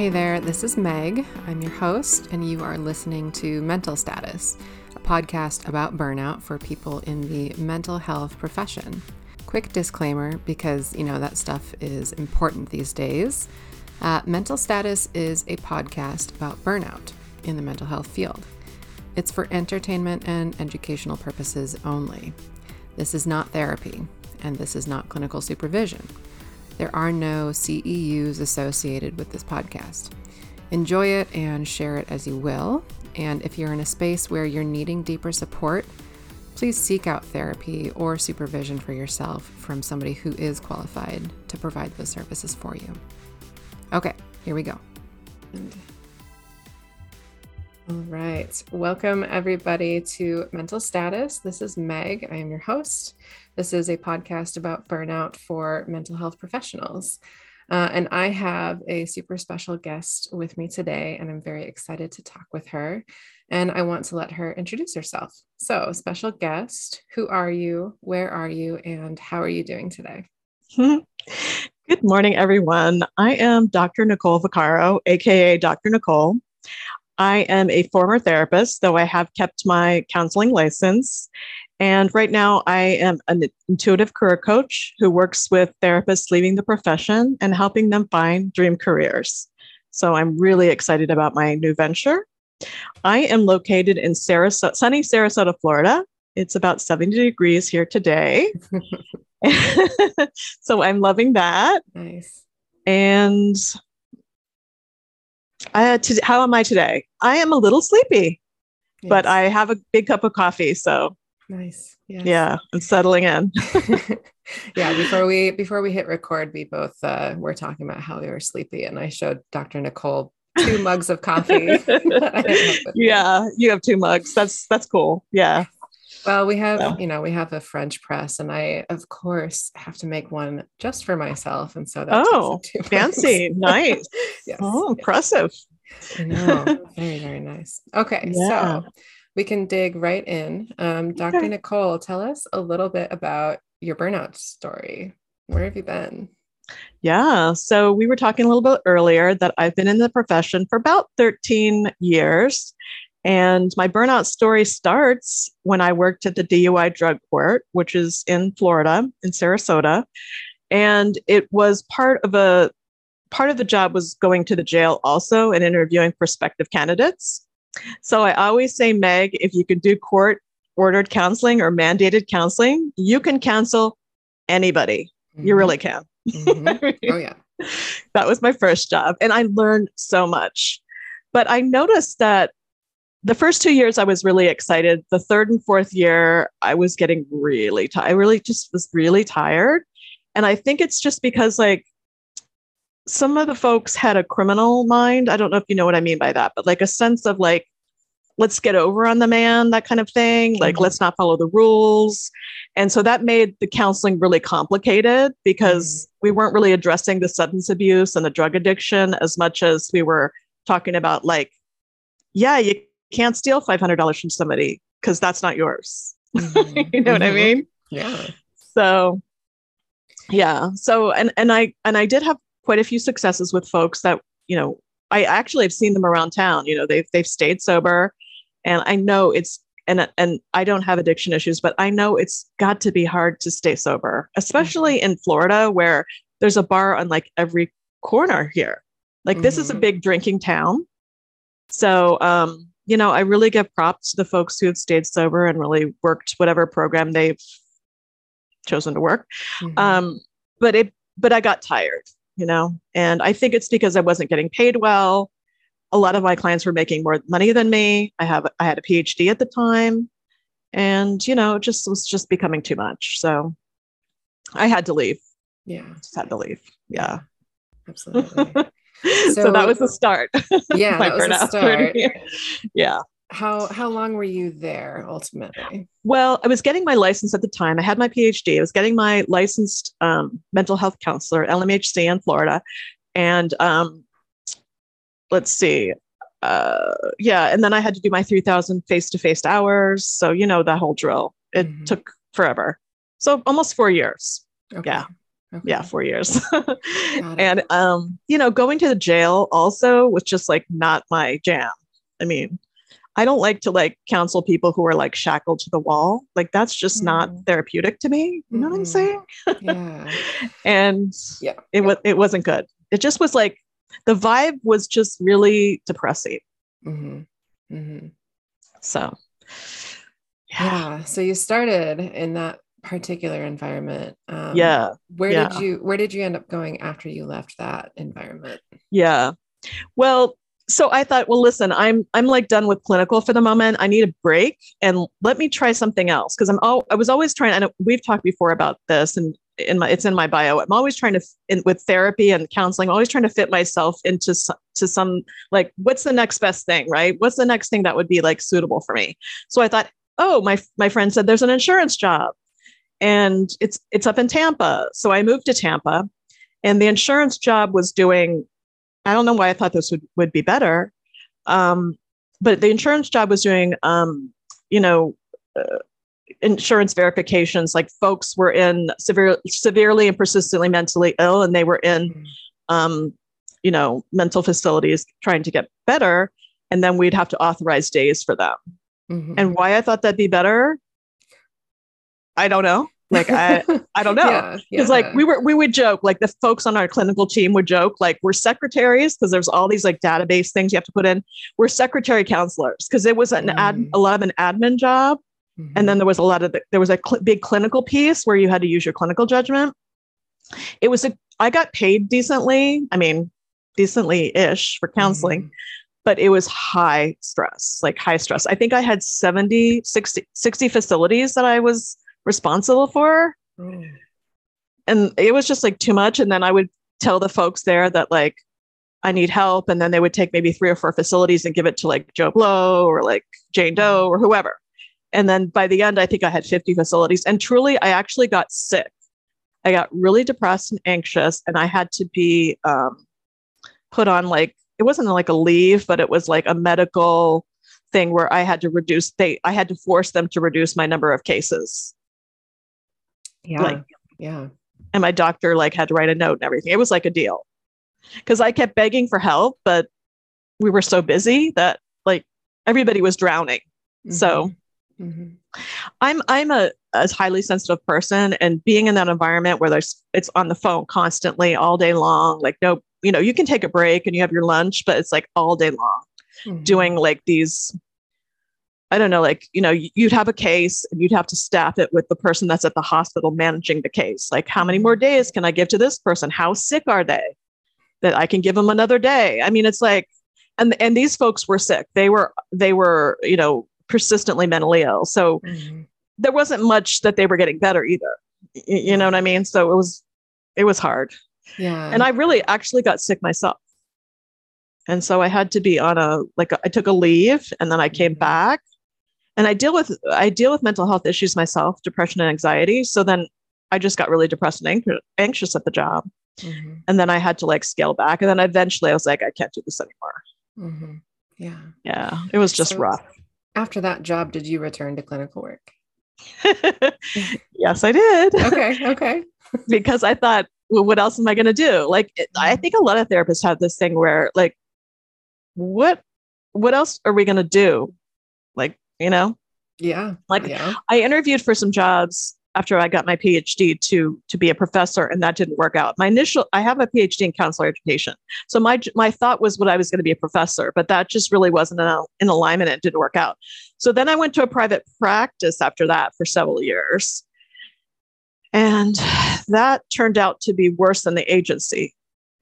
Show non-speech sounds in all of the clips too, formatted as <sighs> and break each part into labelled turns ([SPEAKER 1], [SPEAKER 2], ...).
[SPEAKER 1] Hey there, this is Meg. I'm your host, and you are listening to Mental Status, a podcast about burnout for people in the mental health profession. Quick disclaimer because, you know, that stuff is important these days. Uh, mental Status is a podcast about burnout in the mental health field. It's for entertainment and educational purposes only. This is not therapy, and this is not clinical supervision. There are no CEUs associated with this podcast. Enjoy it and share it as you will. And if you're in a space where you're needing deeper support, please seek out therapy or supervision for yourself from somebody who is qualified to provide those services for you. Okay, here we go. All right. Welcome, everybody, to Mental Status. This is Meg. I am your host. This is a podcast about burnout for mental health professionals. Uh, and I have a super special guest with me today, and I'm very excited to talk with her. And I want to let her introduce herself. So, special guest, who are you? Where are you? And how are you doing today? <laughs>
[SPEAKER 2] Good morning, everyone. I am Dr. Nicole Vaccaro, AKA Dr. Nicole. I am a former therapist, though I have kept my counseling license. And right now, I am an intuitive career coach who works with therapists leaving the profession and helping them find dream careers. So I'm really excited about my new venture. I am located in Sarasota, sunny Sarasota, Florida. It's about 70 degrees here today. <laughs> <laughs> so I'm loving that.
[SPEAKER 1] Nice.
[SPEAKER 2] And uh, to, how am I today? I am a little sleepy, yes. but I have a big cup of coffee. So
[SPEAKER 1] Nice.
[SPEAKER 2] Yes. Yeah, I'm settling in. <laughs> <laughs>
[SPEAKER 1] yeah, before we before we hit record, we both uh, were talking about how we were sleepy, and I showed Dr. Nicole two <laughs> mugs of coffee.
[SPEAKER 2] yeah, you have two mugs. That's that's cool. Yeah.
[SPEAKER 1] Well, we have, so. you know, we have a French press, and I, of course, have to make one just for myself, and so
[SPEAKER 2] that oh, fancy, nice. yes. Oh, impressive.
[SPEAKER 1] I know, very very nice. Okay, yeah. so we can dig right in. Um, Dr. Okay. Nicole, tell us a little bit about your burnout story. Where have you been?
[SPEAKER 2] Yeah, so we were talking a little bit earlier that I've been in the profession for about 13 years. And my burnout story starts when I worked at the DUI drug court, which is in Florida, in Sarasota. And it was part of a part of the job was going to the jail also and interviewing prospective candidates. So I always say, Meg, if you can do court ordered counseling or mandated counseling, you can counsel anybody. Mm-hmm. You really can.
[SPEAKER 1] Mm-hmm. Oh, yeah. <laughs>
[SPEAKER 2] that was my first job. And I learned so much. But I noticed that the first two years I was really excited. The third and fourth year, I was getting really tired. I really just was really tired. And I think it's just because, like, some of the folks had a criminal mind. I don't know if you know what I mean by that, but like a sense of like, let's get over on the man, that kind of thing. Like, mm-hmm. let's not follow the rules. And so that made the counseling really complicated because mm-hmm. we weren't really addressing the substance abuse and the drug addiction as much as we were talking about, like, yeah, you can't steal $500 from somebody because that's not yours. <laughs> Mm-hmm. you know what I mm-hmm. mean?
[SPEAKER 1] Yeah.
[SPEAKER 2] So, yeah. So, and, and I, and I did have quite a few successes with folks that, you know, I actually have seen them around town. You know, they've they've stayed sober. And I know it's and and I don't have addiction issues, but I know it's got to be hard to stay sober, especially in Florida where there's a bar on like every corner here. Like mm-hmm. this is a mm-hmm. big drinking town. So um, you know, I really give props to the folks who have stayed sober and really worked whatever program they've chosen to work. Mm-hmm. Um, but it but I got tired you know? And i think it's because i wasn't getting paid well. A lot of my clients were making more money than me. I have i had a phd at the time. And you know it just was just becoming too much. So i had to leave.
[SPEAKER 1] Yeah.
[SPEAKER 2] Just had to leave. Yeah.
[SPEAKER 1] Absolutely. <laughs>
[SPEAKER 2] So, so, <laughs> that was the <laughs> start.
[SPEAKER 1] Yeah that was the start.
[SPEAKER 2] yeah
[SPEAKER 1] how how long were you there ultimately?
[SPEAKER 2] Well i was getting my license at the time. I had my phd i was getting my licensed um, mental health counselor at lmhc in florida. And um, let's see uh, yeah and then i had to do my 3000 face-to-face hours. So you know the whole drill. It mm-hmm. took forever. So almost four years. Okay. yeah.
[SPEAKER 1] Okay.
[SPEAKER 2] Yeah, four years. <laughs> and um, you know, going to the jail also was just like not my jam. I mean, I don't like to like counsel people who are like shackled to the wall. Like that's just mm. not therapeutic to me. You know mm. what I'm saying? <laughs>
[SPEAKER 1] Yeah.
[SPEAKER 2] and
[SPEAKER 1] yeah,
[SPEAKER 2] it was it wasn't good. It just was like the vibe was just really depressing.
[SPEAKER 1] Mm-hmm. Mm-hmm.
[SPEAKER 2] So
[SPEAKER 1] yeah. yeah. So you started in that particular environment.
[SPEAKER 2] Um, yeah.
[SPEAKER 1] Where
[SPEAKER 2] yeah.
[SPEAKER 1] did you Where did you end up going after you left that environment?
[SPEAKER 2] Yeah. Well, so I thought, well, listen, I'm I'm like done with clinical for the moment. I need a break, and let me try something else because I'm all I was always trying. And we've talked before about this, and in my it's in my bio. I'm always trying to in, with therapy and counseling. I'm always trying to fit myself into to some like what's the next best thing, right? What's the next thing that would be like suitable for me? So I thought, oh, my my friend said there's an insurance job, and it's it's up in Tampa. So I moved to Tampa, and the insurance job was doing I don't know why I thought this would, would be better. Um, but the insurance job was doing, um, you know, uh, insurance verifications. Like folks were in severe, severely and persistently mentally ill, and they were in, mm-hmm. um, you know, mental facilities trying to get better. And then we'd have to authorize days for them. Mm-hmm. And why I thought that'd be better, I don't know. Like I, <laughs> I don't know. Because yeah, yeah. like we were, we would joke, like the folks on our clinical team would joke, like we're secretaries because there's all these like database things you have to put in. We're secretary counselors because it was an mm. ad, a lot of an admin job, mm-hmm. and then there was a lot of the, there was a cl- big clinical piece where you had to use your clinical judgment. It was a, I got paid decently. I mean, decently ish for counseling. Mm. But it was high stress, like high stress. I think I had 70, 60, 60 facilities that I was responsible for. Mm. And it was just like too much. And then I would tell the folks there that like I need help. And then they would take maybe three or four facilities and give it to like Joe Blow or like Jane Doe or whoever. And then by the end, I think I had 50 facilities. And truly, I actually got sick. I got really depressed and anxious, and I had to be um, put on like, it wasn't like a leave, but it was like a medical thing where I had to reduce, they, I had to force them to reduce my number of cases.
[SPEAKER 1] Yeah.
[SPEAKER 2] Like,
[SPEAKER 1] yeah.
[SPEAKER 2] And my doctor like had to write a note and everything. It was like a deal. Cause I kept begging for help, but we were so busy that like everybody was drowning. Mm-hmm. So mm-hmm. I'm I'm a, a highly sensitive person and being in that environment where there's it's on the phone constantly all day long, like no, you know, you can take a break and you have your lunch, but it's like all day long mm-hmm. doing like these I don't know, like, you know, you'd have a case and you'd have to staff it with the person that's at the hospital managing the case. Like, how many more days can I give to this person? How sick are they? That I can give them another day. I mean, it's like, and and these folks were sick. They were they were, you know, persistently mentally ill. So mm-hmm. there wasn't much that they were getting better either. You know what I mean? So it was it was hard.
[SPEAKER 1] Yeah.
[SPEAKER 2] And I really actually got sick myself. And so I had to be on a like a, I took a leave and then I came mm-hmm. back and i deal with i deal with mental health issues myself depression and anxiety. So then i just got really depressed and anxious at the job. Mm-hmm. and then i had to like scale back. And then eventually i was like i can't do this anymore.
[SPEAKER 1] Mm-hmm. yeah.
[SPEAKER 2] Yeah. It was just so rough.
[SPEAKER 1] after that job did you return to clinical work? <laughs>
[SPEAKER 2] Yes i did.
[SPEAKER 1] Okay <laughs> okay.
[SPEAKER 2] Because i thought well, what else am i going to do? Like i mm-hmm. think a lot of therapists have this thing where like what what else are we going to do you know?
[SPEAKER 1] Yeah.
[SPEAKER 2] Like
[SPEAKER 1] yeah.
[SPEAKER 2] I interviewed for some jobs after I got my PhD to to be a professor and that didn't work out. My initial I have a PhD in counselor education. So my my thought was what I was going to be a professor, but that just really wasn't in, in alignment it didn't work out. So then I went to a private practice after that for several years. And that turned out to be worse than the agency.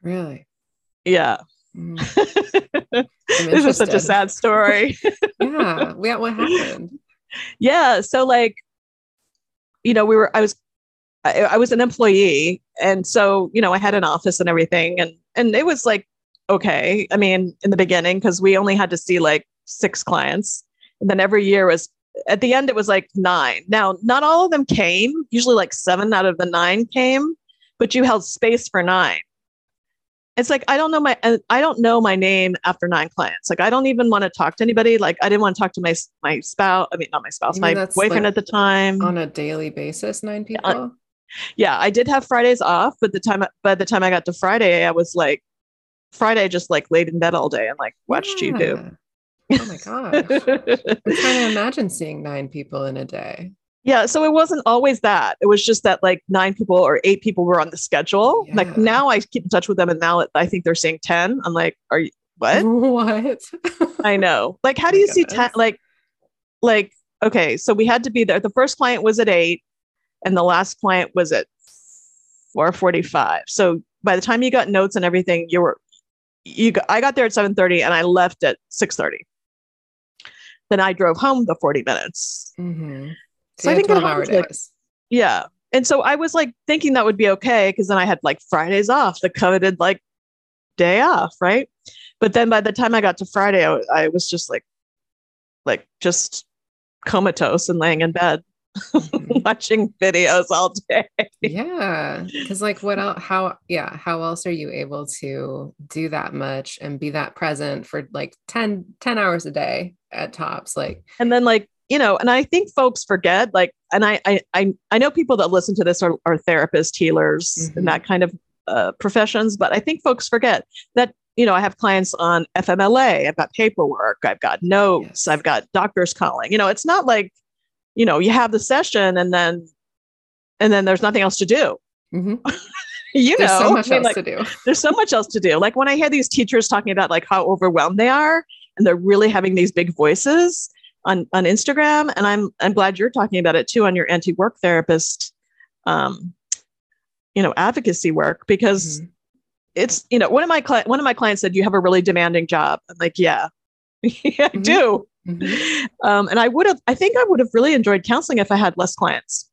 [SPEAKER 1] Really?
[SPEAKER 2] Yeah. Mm. <laughs> this is such a sad story. <laughs>
[SPEAKER 1] yeah. Yeah. What happened?
[SPEAKER 2] Yeah. So like, you know, we were, I was, I, I was an employee. And so, you know, I had an office and everything. And, and it was like, okay. I mean, in the beginning, because we only had to see like six clients. And then every year was at the end, it was like nine. Now, not all of them came, usually like seven out of the nine came, but you held space for nine it's like I don't know my uh, I don't know my name after nine clients. Like I don't even want to talk to anybody. Like I didn't want to talk to my my spouse. I mean, not my spouse, my boyfriend like at the time.
[SPEAKER 1] On a daily basis, nine people.
[SPEAKER 2] yeah, I did have Fridays off, but the time by the time I got to Friday, I was like, Friday I just like laid in bed all day and like watched
[SPEAKER 1] Yeah.
[SPEAKER 2] YouTube.
[SPEAKER 1] Oh my gosh. <laughs> I'm trying to imagine seeing nine people in a day.
[SPEAKER 2] Yeah, so it wasn't always that. It was just that like nine people or eight people were on the schedule.
[SPEAKER 1] Yeah.
[SPEAKER 2] Like now I keep in touch with them, and now I think they're saying ten. I'm like, are you what? <laughs>
[SPEAKER 1] What? <laughs>
[SPEAKER 2] I know. Like, how
[SPEAKER 1] Oh
[SPEAKER 2] do you see ten? Like, like okay, so we had to be there. The first client was at eight, and the last client was at four forty-five. So by the time you got notes and everything, you were you. Got, I got there at seven thirty, and I left at six thirty. Then I drove home the forty minutes.
[SPEAKER 1] Mhm.
[SPEAKER 2] So I think at
[SPEAKER 1] 12
[SPEAKER 2] home
[SPEAKER 1] hour
[SPEAKER 2] like-
[SPEAKER 1] days.
[SPEAKER 2] Yeah. And so I was like thinking that would be okay because then I had like Fridays off, the coveted like day off, right? But then by the time I got to Friday, I, I was just like, like just comatose and laying in bed <laughs>
[SPEAKER 1] Mhm.
[SPEAKER 2] watching videos all day.
[SPEAKER 1] yeah because like what else how yeah how else are you able to do that much and be that present for like 10 10 hours a day at tops like
[SPEAKER 2] And then like, you know, and I think folks forget like, and I I I, I know people that listen to this are, are therapists, healers,
[SPEAKER 1] Mhm.
[SPEAKER 2] and that kind of uh, professions, but I think folks forget that you know I have clients on FMLA, I've got paperwork, I've got notes,
[SPEAKER 1] Yes.
[SPEAKER 2] I've got doctors calling. You know, it's not like you know you have the session and then and then there's nothing else to do.
[SPEAKER 1] mhm. <laughs>
[SPEAKER 2] You
[SPEAKER 1] there's
[SPEAKER 2] know,
[SPEAKER 1] so much
[SPEAKER 2] I mean,
[SPEAKER 1] else
[SPEAKER 2] like,
[SPEAKER 1] to do
[SPEAKER 2] there's so much else to do. Like when I hear these teachers talking about like how overwhelmed they are and they're really having these big voices on on Instagram and I'm I'm glad you're talking about it too on your anti-work therapist um you know advocacy work because
[SPEAKER 1] Mhm.
[SPEAKER 2] it's you know one of my cli- one of my clients said you have a really demanding job. I'm like yeah. <laughs> yeah, I
[SPEAKER 1] Mhm.
[SPEAKER 2] do.
[SPEAKER 1] Mhm.
[SPEAKER 2] Um, and I would have, I think I would have really enjoyed counseling if I had less clients,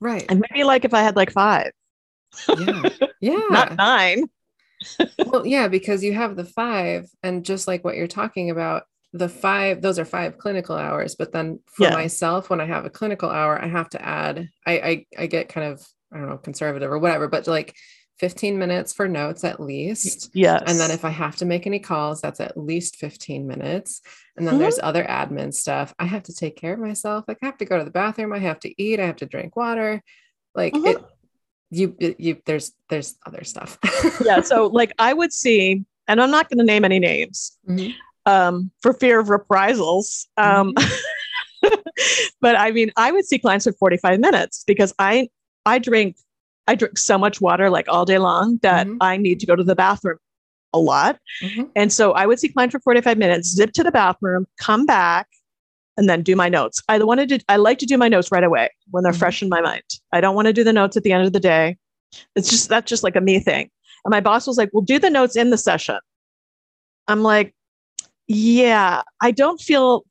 [SPEAKER 1] right
[SPEAKER 2] and maybe like if I had like five,
[SPEAKER 1] yeah <laughs> yeah
[SPEAKER 2] not nine. <laughs>
[SPEAKER 1] well yeah because you have the five and just like what you're talking about the five those are five clinical hours but then for
[SPEAKER 2] Yeah.
[SPEAKER 1] myself when i have a clinical hour i have to add I, I i get kind of i don't know conservative or whatever but like 15 minutes for notes at least
[SPEAKER 2] Yes.
[SPEAKER 1] and then if i have to make any calls that's at least 15 minutes and then
[SPEAKER 2] Mhm.
[SPEAKER 1] there's other admin stuff i have to take care of myself like i have to go to the bathroom i have to eat i have to drink water like
[SPEAKER 2] Mhm.
[SPEAKER 1] it you it- you there's there's other stuff <laughs>
[SPEAKER 2] yeah. So like I would see, and I'm not going to name any names
[SPEAKER 1] Mhm.
[SPEAKER 2] Um, for fear of reprisals. Um, <laughs> but I mean, I would see clients for 45 minutes because I I drink I drink so much water like all day long that
[SPEAKER 1] Mhm.
[SPEAKER 2] I need to go to the bathroom a lot.
[SPEAKER 1] Mhm.
[SPEAKER 2] And so I would see clients for 45 minutes, zip to the bathroom, come back, and then do my notes. I wanted to I like to do my notes right away when they're
[SPEAKER 1] Mhm.
[SPEAKER 2] fresh in my mind. I don't want to do the notes at the end of the day. It's just that's just like a me thing. And my boss was like, "Well, do the notes in the session." I'm like, "Yeah, I don't feel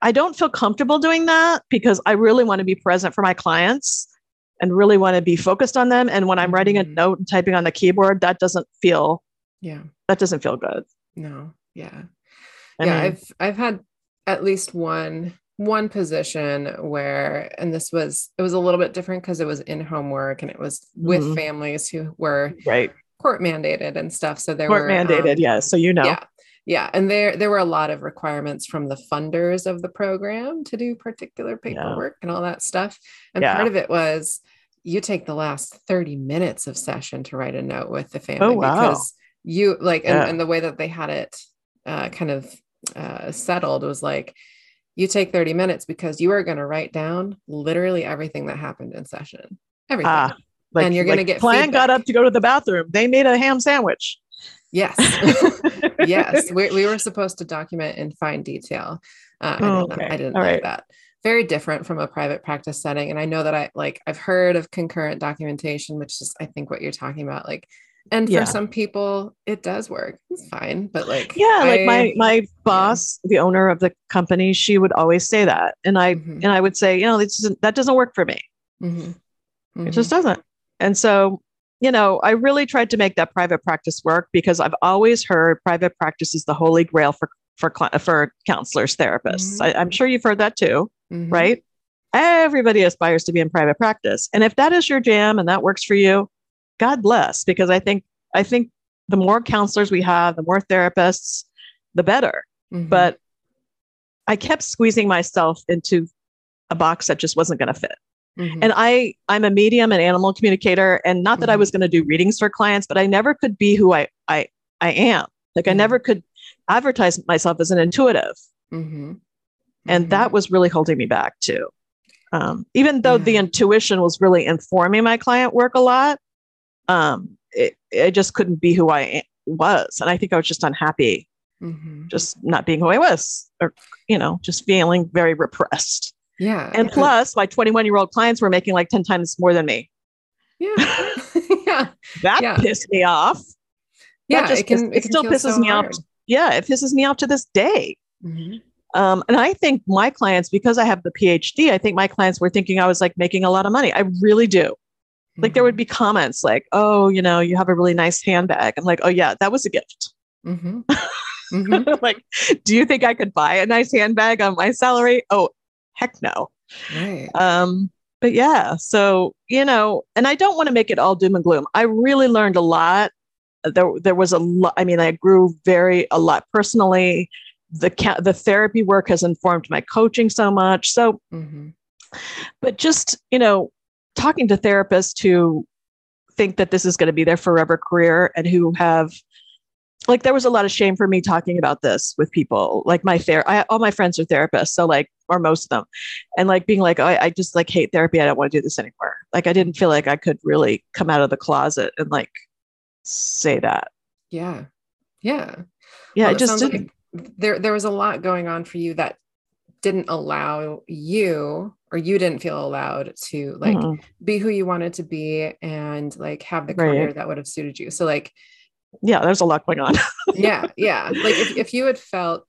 [SPEAKER 2] I don't feel comfortable doing that because I really want to be present for my clients and really want to be focused on them and when I'm writing a
[SPEAKER 1] Mhm.
[SPEAKER 2] note and typing on the keyboard, that doesn't feel
[SPEAKER 1] yeah
[SPEAKER 2] that doesn't feel good."
[SPEAKER 1] no yeah
[SPEAKER 2] I
[SPEAKER 1] yeah
[SPEAKER 2] mean-
[SPEAKER 1] i've i've had at least one one position where and this was it was a little bit different because it was in home work and it was with
[SPEAKER 2] Mhm.
[SPEAKER 1] families who were
[SPEAKER 2] Right.
[SPEAKER 1] court mandated and stuff so there
[SPEAKER 2] Court
[SPEAKER 1] were
[SPEAKER 2] mandated,
[SPEAKER 1] um,
[SPEAKER 2] yeah. So you know.
[SPEAKER 1] yeah yeah and there there were a lot of requirements from the funders of the program to do particular paperwork and all that stuff and
[SPEAKER 2] Yeah.
[SPEAKER 1] part of it was you take the last 30 minutes of session to write a note with the family
[SPEAKER 2] Oh, wow.
[SPEAKER 1] because you like and,
[SPEAKER 2] Yeah.
[SPEAKER 1] and the way that they had it uh, kind of uh, settled was like you take 30 minutes because you are going to write down literally everything that happened in session everything
[SPEAKER 2] Ah, Like,
[SPEAKER 1] And you're gonna
[SPEAKER 2] like
[SPEAKER 1] get
[SPEAKER 2] client got up to go to the bathroom. They made a ham sandwich.
[SPEAKER 1] Yes <laughs> yes we, we were supposed to document in fine detail uh, I,
[SPEAKER 2] Oh,
[SPEAKER 1] did not,
[SPEAKER 2] okay.
[SPEAKER 1] I didn't
[SPEAKER 2] All
[SPEAKER 1] like
[SPEAKER 2] right.
[SPEAKER 1] that very different from a private practice setting and i know that i like i've heard of concurrent documentation which is i think what you're talking about like and
[SPEAKER 2] Yeah.
[SPEAKER 1] for some people it does work it's fine but like
[SPEAKER 2] Yeah, like my my boss, the owner of the company, she would always say that, and I
[SPEAKER 1] Mhm,
[SPEAKER 2] and I would say, you know, this isn't, that doesn't work for me.
[SPEAKER 1] mhm,
[SPEAKER 2] It
[SPEAKER 1] mhm.
[SPEAKER 2] just doesn't. And so, you know, I really tried to make that private practice work because I've always heard private practice is the holy grail for for for counselors, therapists.
[SPEAKER 1] Mhm.
[SPEAKER 2] I, I'm sure you've heard that too.
[SPEAKER 1] Mhm.
[SPEAKER 2] right? Everybody aspires to be in private practice. And if that is your jam and that works for you, God bless, because I think I think the more counselors we have, the more therapists, the better.
[SPEAKER 1] Mhm.
[SPEAKER 2] But I kept squeezing myself into a box that just wasn't going to fit.
[SPEAKER 1] Mhm.
[SPEAKER 2] And I I'm a medium and animal communicator and not that I
[SPEAKER 1] Mhm.
[SPEAKER 2] was going to do readings for clients, but I never could be who I I I am. Like I never could advertise myself as an intuitive.
[SPEAKER 1] Mhm.
[SPEAKER 2] And
[SPEAKER 1] Mhm.
[SPEAKER 2] that was really holding me back too. Um, even though the intuition was really informing my client work a lot, um, it, I just couldn't be who I was. And I think I was just unhappy, just not being who I was, or, you know, just feeling very repressed.
[SPEAKER 1] Yeah.
[SPEAKER 2] And
[SPEAKER 1] uh,
[SPEAKER 2] plus, my 21 year old clients were making like 10 times more than me.
[SPEAKER 1] yeah. <laughs> yeah.
[SPEAKER 2] That
[SPEAKER 1] Yeah.
[SPEAKER 2] pissed me off.
[SPEAKER 1] Yeah.
[SPEAKER 2] just
[SPEAKER 1] it can,
[SPEAKER 2] piss- it
[SPEAKER 1] can
[SPEAKER 2] still pisses
[SPEAKER 1] so
[SPEAKER 2] me off. Yeah, it pisses me off to this day.
[SPEAKER 1] Mhm.
[SPEAKER 2] Um, and I think my clients, because I have the PhD, I think my clients were thinking I was like making a lot of money. I really do. Like there would
[SPEAKER 1] Mhm.
[SPEAKER 2] be comments like, "Oh, you know, you have a really nice handbag." I'm like, "Oh yeah, that was a gift."
[SPEAKER 1] Mhm. <laughs> Mhm.
[SPEAKER 2] like, do you think I could buy a nice handbag on my salary? Oh, heck no.
[SPEAKER 1] Right.
[SPEAKER 2] Um, but yeah, so you know, and I don't want to make it all doom and gloom. I really learned a lot. There, there was a lot. I mean, I grew very a lot personally. The ca- the therapy work has informed my coaching so much. So,
[SPEAKER 1] Mhm.
[SPEAKER 2] but just you know, talking to therapists who think that this is going to be their forever career and who have like there was a lot of shame for me talking about this with people like my ther I, all my friends are therapists so like or most of them and like being like oh, I, I just like hate therapy i don't want to do this anymore like i didn't feel like i could really come out of the closet and like say that
[SPEAKER 1] Yeah. Yeah.
[SPEAKER 2] yeah
[SPEAKER 1] Well,
[SPEAKER 2] it just didn't
[SPEAKER 1] like there there was a lot going on for you that didn't allow you or you didn't feel allowed to like
[SPEAKER 2] Mhm.
[SPEAKER 1] be who you wanted to be and like have the
[SPEAKER 2] Right.
[SPEAKER 1] career that would have suited you. So like
[SPEAKER 2] yeah there's a lot going on
[SPEAKER 1] yeah, yeah. Like if, if you had felt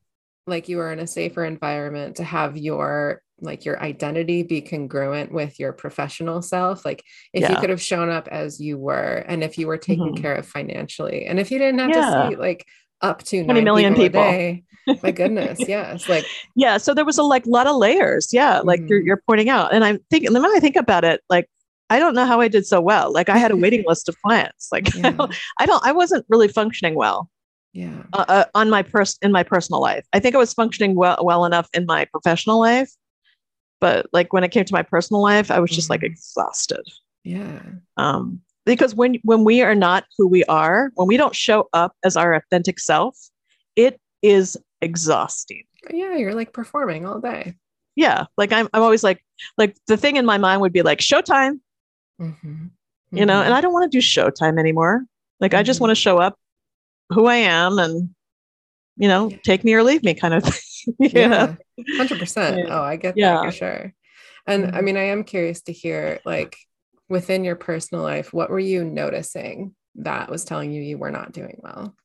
[SPEAKER 1] like you were in a safer environment to have your like your identity be congruent with your professional self, like if you could have shown up as you were and if you were taken
[SPEAKER 2] Mhm.
[SPEAKER 1] care of financially and if you didn't have
[SPEAKER 2] Yeah.
[SPEAKER 1] to see like up to
[SPEAKER 2] 20
[SPEAKER 1] nine
[SPEAKER 2] million
[SPEAKER 1] people, a
[SPEAKER 2] people.
[SPEAKER 1] day, my goodness, yes. Like <laughs>
[SPEAKER 2] yeah so there was a like lot of layers yeah like you're,
[SPEAKER 1] Mhm.
[SPEAKER 2] you're pointing out and i'm thinking the more i think about it like i don't know how i did so well like i had a waiting list of clients like I, <laughs>
[SPEAKER 1] yeah,
[SPEAKER 2] don't, I don't i wasn't really functioning well
[SPEAKER 1] yeah.
[SPEAKER 2] uh, uh, on my pers- in my personal life i think i was functioning well well enough in my professional life but like when it came to my personal life i was just like
[SPEAKER 1] Mhm.
[SPEAKER 2] exhausted
[SPEAKER 1] Yeah.
[SPEAKER 2] um because when when we are not who we are when we don't show up as our authentic self it is exhausting
[SPEAKER 1] Yeah, you're like performing all day.
[SPEAKER 2] yeah like i'm, I'm always like like the thing in my mind would be like showtime
[SPEAKER 1] Mhm.
[SPEAKER 2] you know and i don't want to do showtime anymore like i just
[SPEAKER 1] Mhm.
[SPEAKER 2] want to show up who i am and you know
[SPEAKER 1] Yeah.
[SPEAKER 2] take me or leave me kind of thing <laughs>
[SPEAKER 1] yeah, hundred percent. Oh, I get
[SPEAKER 2] Yeah.
[SPEAKER 1] that for sure. And I
[SPEAKER 2] Mhm.
[SPEAKER 1] mean, I am curious to hear, like, within your personal life, what were you noticing that was telling you you were not doing well?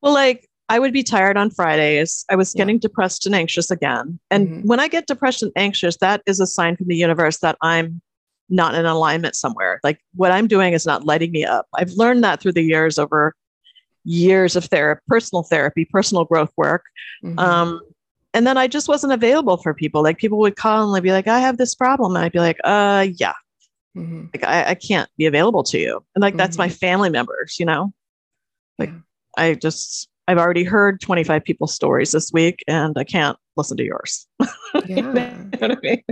[SPEAKER 2] well like i would be tired on fridays i was
[SPEAKER 1] Yeah.
[SPEAKER 2] getting depressed and anxious again and
[SPEAKER 1] Mhm.
[SPEAKER 2] when i get depressed and anxious that is a sign from the universe that i'm not in alignment somewhere like what i'm doing is not lighting me up i've learned that through the years over years of therapy personal therapy personal growth work
[SPEAKER 1] Mhm.
[SPEAKER 2] Um, and then I just wasn't available for people. Like people would call and they'd be like, I have this problem. And I'd be like, uh, yeah,
[SPEAKER 1] Mhm.
[SPEAKER 2] like I, I can't be available to you. And like, that's my
[SPEAKER 1] Mhm.
[SPEAKER 2] family members, you know, like
[SPEAKER 1] Yeah.
[SPEAKER 2] I just, I've already heard 25 people's stories this week and I can't listen to yours.
[SPEAKER 1] Yeah. <laughs>
[SPEAKER 2] You know I mean?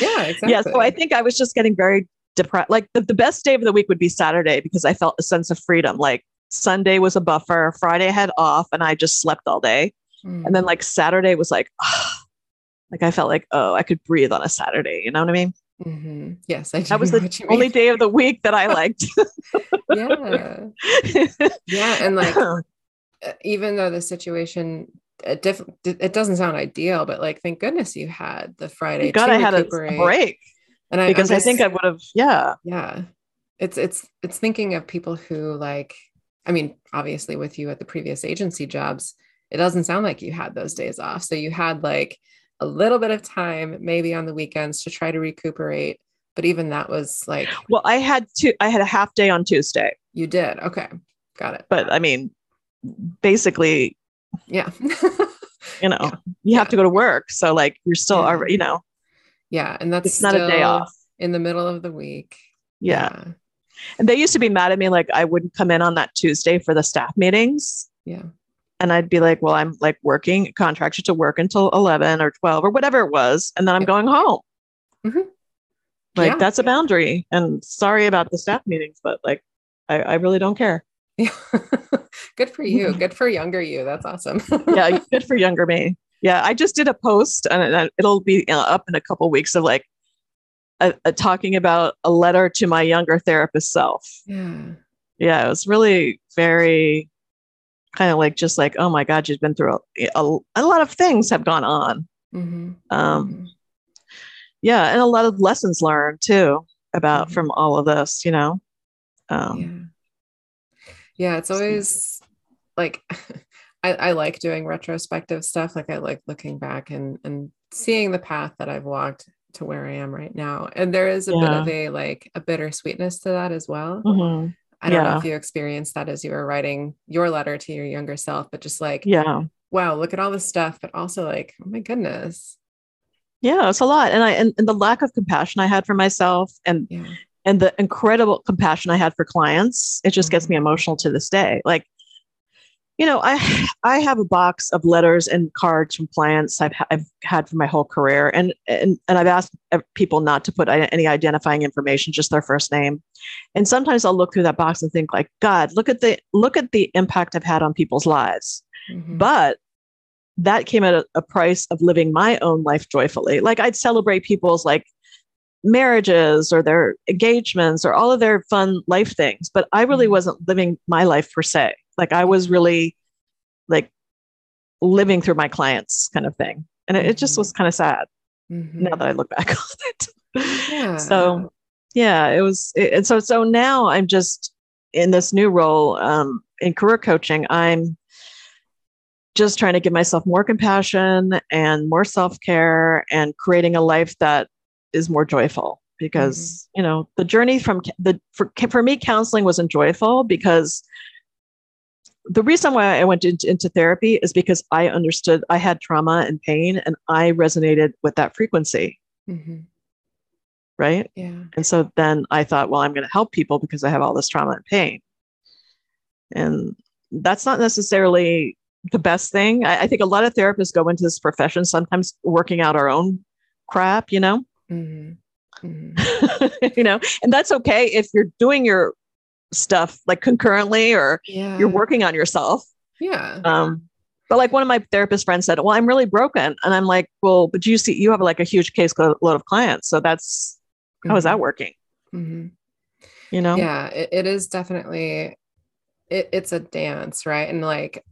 [SPEAKER 1] Yeah, exactly. <laughs>
[SPEAKER 2] Yeah. So I think I was just getting very depressed. Like the, the best day of the week would be Saturday because I felt a sense of freedom. Like Sunday was a buffer, Friday I had off and I just slept all day.
[SPEAKER 1] Mm.
[SPEAKER 2] And then like Saturday was like, ah, <sighs> like I felt like, oh, I could breathe on a Saturday. You know what I mean?
[SPEAKER 1] Mhm. yes, I
[SPEAKER 2] That was the only day of the week that I <laughs> liked.
[SPEAKER 1] yeah. <laughs> Yeah. And like, uh, <laughs> even though the situation it, diff- it doesn't sound ideal, but like, thank goodness you had the Friday
[SPEAKER 2] God,
[SPEAKER 1] to
[SPEAKER 2] I had a, break
[SPEAKER 1] And I,
[SPEAKER 2] because I think I would have, yeah.
[SPEAKER 1] yeah it's it's it's thinking of people who like i mean obviously with you at the previous agency jobs it doesn't sound like you had those days off so you had like a little bit of time maybe on the weekends to try to recuperate but even that was like
[SPEAKER 2] Well, I had two, I had a half day on Tuesday,
[SPEAKER 1] you did okay got it
[SPEAKER 2] but I mean, basically,
[SPEAKER 1] yeah <laughs>
[SPEAKER 2] you know,
[SPEAKER 1] Yeah.
[SPEAKER 2] you have
[SPEAKER 1] Yeah.
[SPEAKER 2] to go to work. So like you're still,
[SPEAKER 1] Yeah.
[SPEAKER 2] you know,
[SPEAKER 1] yeah and that's
[SPEAKER 2] it's not a day off.
[SPEAKER 1] in the middle of the week
[SPEAKER 2] Yeah. And they used to be mad at me. Like I wouldn't come in on that Tuesday for the staff meetings.
[SPEAKER 1] yeah
[SPEAKER 2] And I'd be like, well, I'm like working contracted to work until 11 or 12 or whatever it was. And then I'm
[SPEAKER 1] Yep.
[SPEAKER 2] going home.
[SPEAKER 1] Mhm.
[SPEAKER 2] Like
[SPEAKER 1] Yeah.
[SPEAKER 2] that's a boundary. And sorry about the staff meetings, but like I, I really don't care.
[SPEAKER 1] Yeah. <laughs> Good for you. <laughs> Good for younger you. That's awesome. <laughs>
[SPEAKER 2] Yeah, good for younger me. Yeah, I just did a post, and it- it'll be uh, up in a couple weeks of like a, a talking about a letter to my younger therapist self.
[SPEAKER 1] yeah.
[SPEAKER 2] Yeah, it was really very kind of like just like, oh my God, you've been through a, a, a lot of things have gone on.
[SPEAKER 1] Mhm.
[SPEAKER 2] Um,
[SPEAKER 1] Mhm.
[SPEAKER 2] yeah, and a lot of lessons learned too about
[SPEAKER 1] Mhm.
[SPEAKER 2] from all of this, you know. Um,
[SPEAKER 1] yeah. Yeah, it's always like <laughs> I, I like doing retrospective stuff. Like I like looking back and and seeing the path that I've walked to where I am right now. And there is a bit of a like a bittersweetness to that as well.
[SPEAKER 2] mhm.
[SPEAKER 1] I don't know if you experienced that as you were writing your letter to your younger self, but just like,
[SPEAKER 2] Yeah.
[SPEAKER 1] wow, look at all this stuff, but also like, oh my goodness.
[SPEAKER 2] Yeah, it's a lot. And I and, and the lack of compassion I had for myself and
[SPEAKER 1] Yeah.
[SPEAKER 2] and the incredible compassion I had for clients, it just gets
[SPEAKER 1] Mhm.
[SPEAKER 2] me emotional to this day. Like, you know, I I have a box of letters and cards from clients I've, I've had for my whole career, and and and I've asked people not to put any identifying information, just their first name. And sometimes I'll look through that box and think, like, God, look at the look at the impact I've had on people's lives.
[SPEAKER 1] Mhm.
[SPEAKER 2] But that came at a, a price of living my own life joyfully. Like I'd celebrate people's like marriages or their engagements or all of their fun life things, but I really
[SPEAKER 1] Mhm.
[SPEAKER 2] wasn't living my life per se. Like I was really like living through my clients kind of thing. And it, it just
[SPEAKER 1] Mhm.
[SPEAKER 2] was kind of sad
[SPEAKER 1] Mhm.
[SPEAKER 2] now that I look <laughs> back on it.
[SPEAKER 1] Yeah.
[SPEAKER 2] So yeah, it was it, and so so now I'm just in this new role um in career coaching. I'm just trying to give myself more compassion and more self-care and creating a life that is more joyful because you know the journey from the for, for me counseling wasn't joyful because the reason why I went into, into therapy is because I understood I had trauma and pain and I resonated with that frequency,
[SPEAKER 1] Mhm.
[SPEAKER 2] right?
[SPEAKER 1] Yeah.
[SPEAKER 2] And so then I thought, well, I'm going to help people because I have all this trauma and pain. And that's not necessarily the best thing. I, I think a lot of therapists go into this profession sometimes working out our own crap, you know,
[SPEAKER 1] Mhm. Mhm. <laughs>
[SPEAKER 2] you know, and that's okay if you're doing your stuff like concurrently or
[SPEAKER 1] Yeah.
[SPEAKER 2] you're working on yourself.
[SPEAKER 1] Yeah.
[SPEAKER 2] Um, but like one of my therapist friends said, well, I'm really broken. And I'm like, well, but you see, you have like a huge case load of clients. So that's, how is that working?
[SPEAKER 1] Mhm.
[SPEAKER 2] You know?
[SPEAKER 1] yeah it, it is definitely it, it's a dance right and like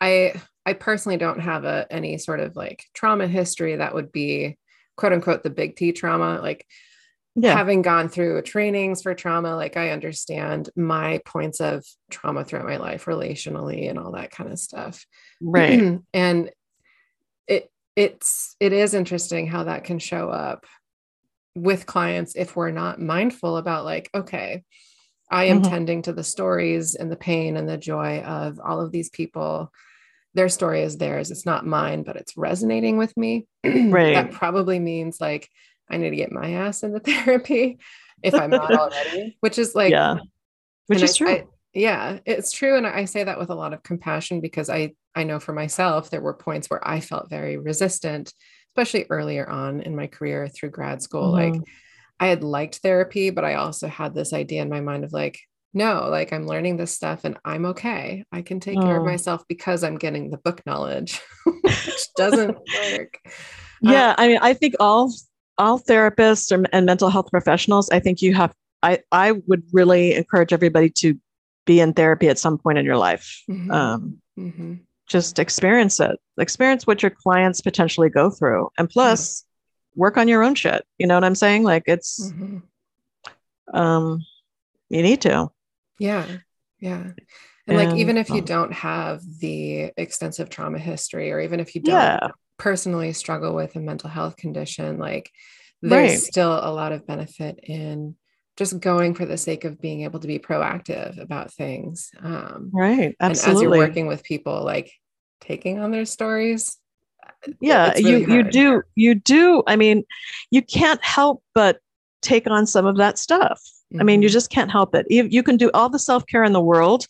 [SPEAKER 1] i i personally don't have a any sort of like trauma history that would be quote unquote the big t trauma like
[SPEAKER 2] Yeah.
[SPEAKER 1] having gone through trainings for trauma like i understand my points of trauma throughout my life relationally and all that kind of stuff
[SPEAKER 2] right. <clears throat>
[SPEAKER 1] and it it's it is interesting how that can show up with clients if we're not mindful about like okay i am
[SPEAKER 2] Mhm.
[SPEAKER 1] tending to the stories and the pain and the joy of all of these people their story is theirs it's not mine but it's resonating with me <clears throat>
[SPEAKER 2] Right.
[SPEAKER 1] that probably means like i need to get my ass into <laughs> therapy if i'm not already which is like
[SPEAKER 2] yeah. Which is
[SPEAKER 1] I-
[SPEAKER 2] true.
[SPEAKER 1] I- yeah, it's true. And I say that with a lot of compassion because I, I know for myself, there were points where I felt very resistant, especially earlier on in my career through grad school. Like
[SPEAKER 2] Mhm.
[SPEAKER 1] I had liked therapy, but I also had this idea in my mind of like, no, like I'm learning this stuff and I'm okay. I can take care of
[SPEAKER 2] Oh.
[SPEAKER 1] myself because I'm getting the book knowledge, <laughs> which doesn't <laughs> work.
[SPEAKER 2] yeah. I mean, I think all, all therapists or, and mental health professionals, I think you have, I, I would really encourage everybody to be in therapy at some point in your life.
[SPEAKER 1] Mhm.
[SPEAKER 2] Um,
[SPEAKER 1] Mhm.
[SPEAKER 2] just experience it, experience what your clients potentially go through. And plus, work on your own shit. You know what I'm saying? Like it's,
[SPEAKER 1] Mhm.
[SPEAKER 2] um, you need to.
[SPEAKER 1] Yeah. Yeah. And like, even if you
[SPEAKER 2] um,
[SPEAKER 1] don't have the extensive trauma history, or even if you don't
[SPEAKER 2] Yeah.
[SPEAKER 1] Personally struggle with a mental health condition, like, there's
[SPEAKER 2] Right.
[SPEAKER 1] still a lot of benefit in just going for the sake of being able to be proactive about things. Um,
[SPEAKER 2] Right.
[SPEAKER 1] and as
[SPEAKER 2] Absolutely.
[SPEAKER 1] you're working with people, like taking on their stories.
[SPEAKER 2] yeah
[SPEAKER 1] really
[SPEAKER 2] you you do you do i mean you can't help but take on some of that stuff i mean you
[SPEAKER 1] Mhm.
[SPEAKER 2] just can't help it you, you can do all the self-care in the world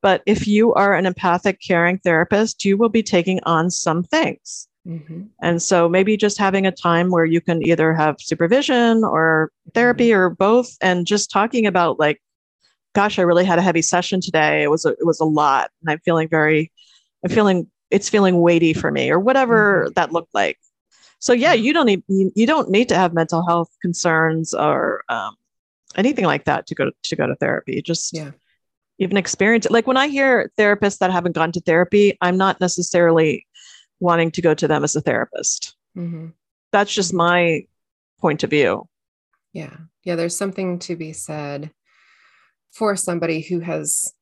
[SPEAKER 2] but if you are an empathic caring therapist you will be taking on some things Mm-hmm. And so maybe just having a time where you can either have supervision or therapy mm-hmm. or both and just talking about like gosh, I really had a heavy session today. It was a, it was a lot and I'm feeling very I'm feeling it's feeling weighty for me or whatever mm-hmm. that looked like. So yeah, you don't need you, you, don't need to have mental health concerns or um, anything like that to go to, to go to therapy. Just yeah. even experience it. Like when I hear therapists that haven't gone to therapy, I'm not necessarily wanting to go to them as a therapist. Mm-hmm. That's just my point of view.
[SPEAKER 1] Yeah. Yeah. There's something to be said for somebody who has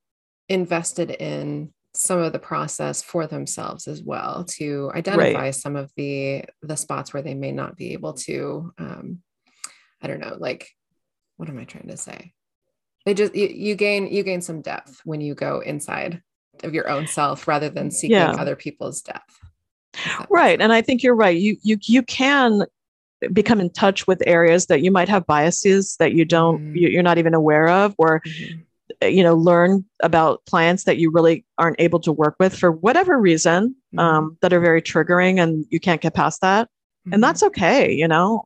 [SPEAKER 1] invested in some of the process for themselves as well to identify right. some of the the spots where they may not be able to um i don't know like what am i trying to say they just you, you gain you gain some depth when you go inside of your own self rather than seeking yeah. other people's depth
[SPEAKER 2] right and i think you're right you you you can become in touch with areas that you might have biases that you don't mm-hmm. you're not even aware of or mm-hmm. you know learn about clients that you really aren't able to work with for whatever reason mm-hmm. um, that are very triggering and you can't get past that and mm-hmm. that's okay you know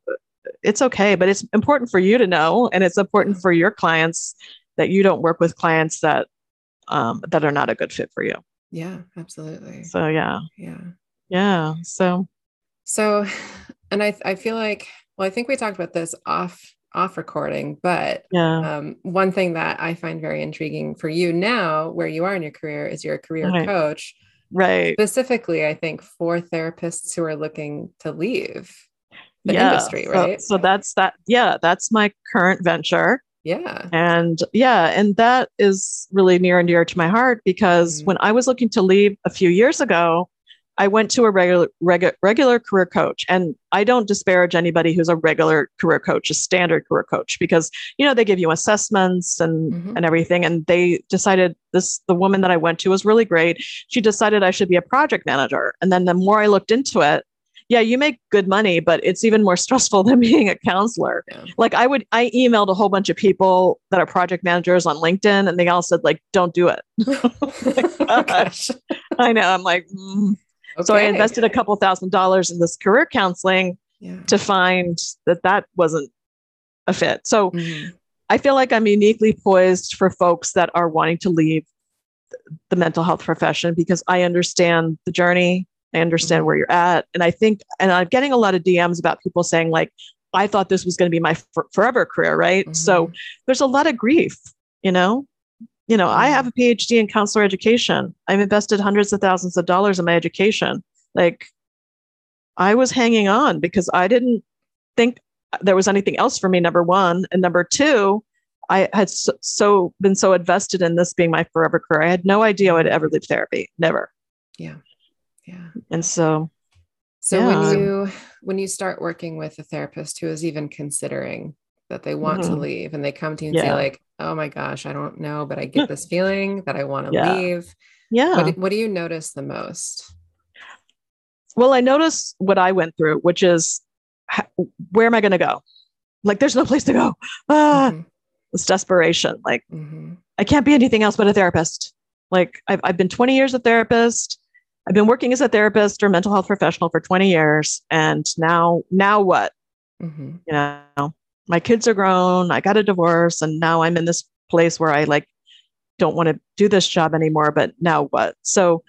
[SPEAKER 2] it's okay but it's important for you to know and it's important for your clients that you don't work with clients that um, that are not a good fit for you
[SPEAKER 1] yeah absolutely
[SPEAKER 2] so yeah
[SPEAKER 1] yeah
[SPEAKER 2] yeah so
[SPEAKER 1] so and I, I feel like well i think we talked about this off off recording but yeah. um, one thing that i find very intriguing for you now where you are in your career is you're a career
[SPEAKER 2] right.
[SPEAKER 1] coach
[SPEAKER 2] right
[SPEAKER 1] specifically i think for therapists who are looking to leave the yeah. industry right
[SPEAKER 2] so, so that's that yeah that's my current venture
[SPEAKER 1] yeah
[SPEAKER 2] and yeah and that is really near and dear to my heart because mm-hmm. when i was looking to leave a few years ago I went to a regular regu- regular career coach, and I don't disparage anybody who's a regular career coach, a standard career coach, because you know they give you assessments and mm-hmm. and everything. And they decided this the woman that I went to was really great. She decided I should be a project manager, and then the more I looked into it, yeah, you make good money, but it's even more <laughs> stressful than being a counselor. Yeah. Like I would, I emailed a whole bunch of people that are project managers on LinkedIn, and they all said like, "Don't do it." <laughs> <laughs> oh, I know. I'm like. Mm Okay. So I invested a couple thousand dollars in this career counseling yeah. to find that that wasn't a fit. So mm-hmm. I feel like I'm uniquely poised for folks that are wanting to leave the mental health profession because I understand the journey. I understand mm-hmm. where you're at. And I think, and I'm getting a lot of DMs about people saying, like, I thought this was going to be my for- forever career, right? Mm-hmm. So there's a lot of grief, you know? You know, I mm-hmm. have a PhD in counselor education. I've invested hundreds of thousands of dollars in my education. Like, I was hanging on because I didn't think there was anything else for me. Number one, and number two, I had so, so been so invested in this being my forever career. I had no idea I'd ever leave therapy. Never.
[SPEAKER 1] Yeah. Yeah.
[SPEAKER 2] And so
[SPEAKER 1] so yeah. when you when you start working with a therapist who is even considering that they want mm-hmm. to leave and they come to you and yeah. say like oh my gosh i don't know but i get this feeling that i want to
[SPEAKER 2] yeah.
[SPEAKER 1] leave
[SPEAKER 2] yeah
[SPEAKER 1] what, what do you notice the most
[SPEAKER 2] well i notice what i went through which is where am i going to go like there's no place to go ah mm-hmm. it's desperation like mm-hmm. i can't be anything else but a therapist like I've, I've been 20 years a therapist i've been working as a therapist or mental health professional for 20 years and now now what mm-hmm. you know my kids are grown, I got a divorce, and now I'm in this place where I like don't want to do this job anymore, but now what? So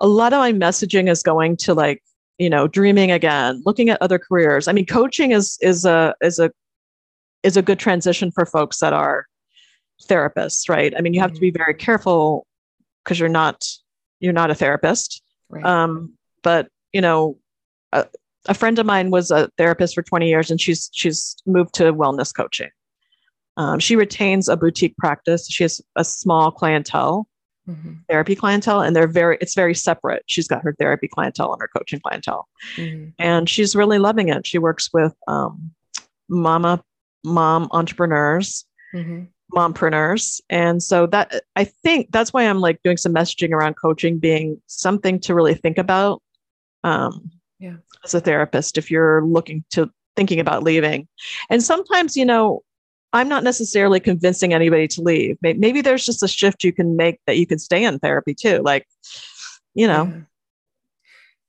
[SPEAKER 2] a lot of my messaging is going to like, you know, dreaming again, looking at other careers. I mean, coaching is is a is a is a good transition for folks that are therapists, right? I mean, you have to be very mm-hmm. careful because you're not you're not a therapist. Right. Um, but you know, uh, a friend of mine was a therapist for 20 years and she's she's moved to wellness coaching um, she retains a boutique practice she has a small clientele mm-hmm. therapy clientele and they're very it's very separate she's got her therapy clientele and her coaching clientele mm-hmm. and she's really loving it she works with um, mama mom entrepreneurs mm-hmm. mompreneurs and so that i think that's why i'm like doing some messaging around coaching being something to really think about um,
[SPEAKER 1] yeah
[SPEAKER 2] as a therapist if you're looking to thinking about leaving and sometimes you know i'm not necessarily convincing anybody to leave maybe there's just a shift you can make that you can stay in therapy too like you know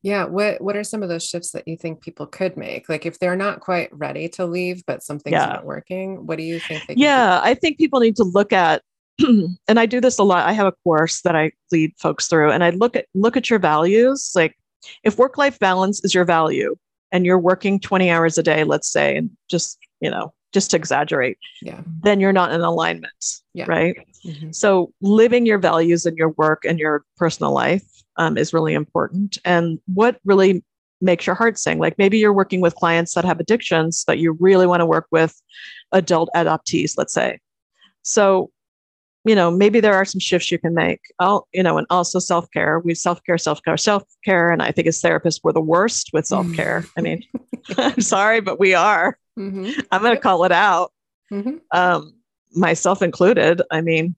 [SPEAKER 1] Yeah. What What are some of those shifts that you think people could make? Like if they're not quite ready to leave, but something's
[SPEAKER 2] Yeah.
[SPEAKER 1] not working, what do you think?
[SPEAKER 2] Yeah, I think people need to look at <clears throat> and I do this a lot. I have a course that I lead folks through and I look at look at your values. Like if work-life balance is your value and you're working 20 hours a day, let's say, and just, you know, just to exaggerate.
[SPEAKER 1] Yeah.
[SPEAKER 2] then you're not in alignment.
[SPEAKER 1] Yeah.
[SPEAKER 2] Right.
[SPEAKER 1] Mhm.
[SPEAKER 2] So living your values in your work and your personal life um, is really important. And what really makes your heart sing? Like maybe you're working with clients that have addictions, but you really want to work with adult adoptees, let's say. So, you know, maybe there are some shifts you can make. I'll, you know, and also self care. We self care, self care, self care. And I think as therapists, we're the worst with self care. I mean, <laughs> I'm sorry, but we are.
[SPEAKER 1] Mhm.
[SPEAKER 2] I'm going to call it out
[SPEAKER 1] Mhm.
[SPEAKER 2] um, myself included. I mean,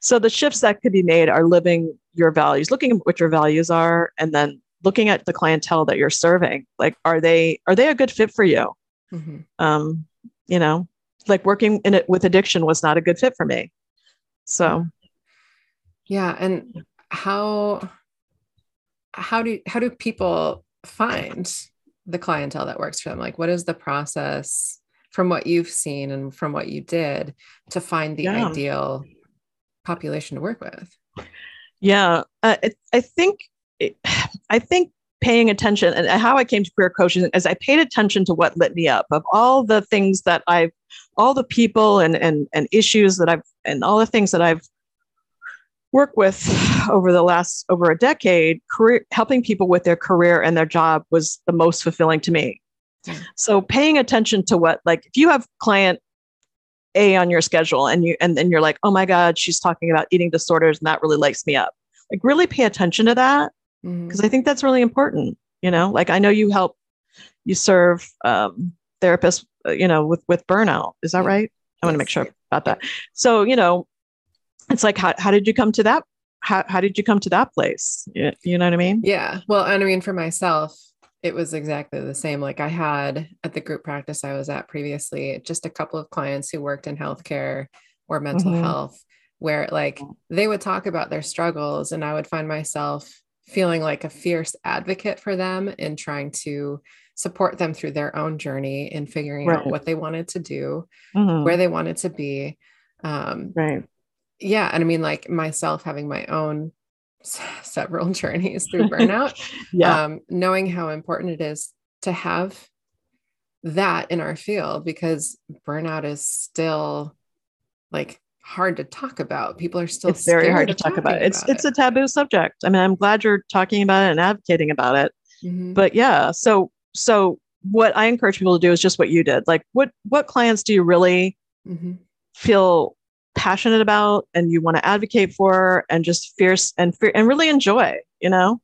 [SPEAKER 2] so the shifts that could be made are living your values, looking at what your values are, and then looking at the clientele that you're serving. Like, are they are they a good fit for you?
[SPEAKER 1] Mhm.
[SPEAKER 2] Um, you know, like working in it with addiction was not a good fit for me. So
[SPEAKER 1] Yeah. And how how do how do people find the clientele that works for them? Like what is the process from what you've seen and from what you did to find the
[SPEAKER 2] Yeah.
[SPEAKER 1] ideal population to work with?
[SPEAKER 2] yeah, uh, I think it, <sighs> I think paying attention and how I came to career coaching is I paid attention to what lit me up of all the things that I've all the people and and and issues that I've and all the things that I've worked with over the last over a decade career helping people with their career and their job was the most fulfilling to me. So paying attention to what like if you have client a on your schedule and you and then you're like oh my god she's talking about eating disorders and that really lights me up. Like really pay attention to that because I think that's really important. You know, like I know you help, you serve um, therapists, uh, you know, with with burnout. Is that right? I want to make sure about that. So you know, it's like how how did you come to that? How how did you come to that place? You, you know what I mean?
[SPEAKER 1] Yeah. Well, and I mean, for myself, it was exactly the same. Like I had at the group practice I was at previously, just a couple of clients who worked in healthcare or mental
[SPEAKER 2] Mhm.
[SPEAKER 1] health, where like they would talk about their struggles, and I would find myself feeling like a fierce advocate for them in trying to support them through their own journey in figuring out what they wanted to do,
[SPEAKER 2] Mhm.
[SPEAKER 1] where they wanted to be. Um,
[SPEAKER 2] Right.
[SPEAKER 1] yeah and i mean like myself having my own <laughs> s- several journeys through burnout <laughs>
[SPEAKER 2] Yeah.
[SPEAKER 1] um, knowing how important it is to have that in our field because burnout is still like hard to talk about people are still
[SPEAKER 2] it's very hard to talk about. It's it's a taboo subject. I mean, I'm glad you're talking about it and advocating about it.
[SPEAKER 1] Mhm.
[SPEAKER 2] but yeah so so what i encourage people to do is just what you did like what what clients do you really
[SPEAKER 1] Mhm.
[SPEAKER 2] feel passionate about and you want to advocate for and just fierce and fear and really enjoy you know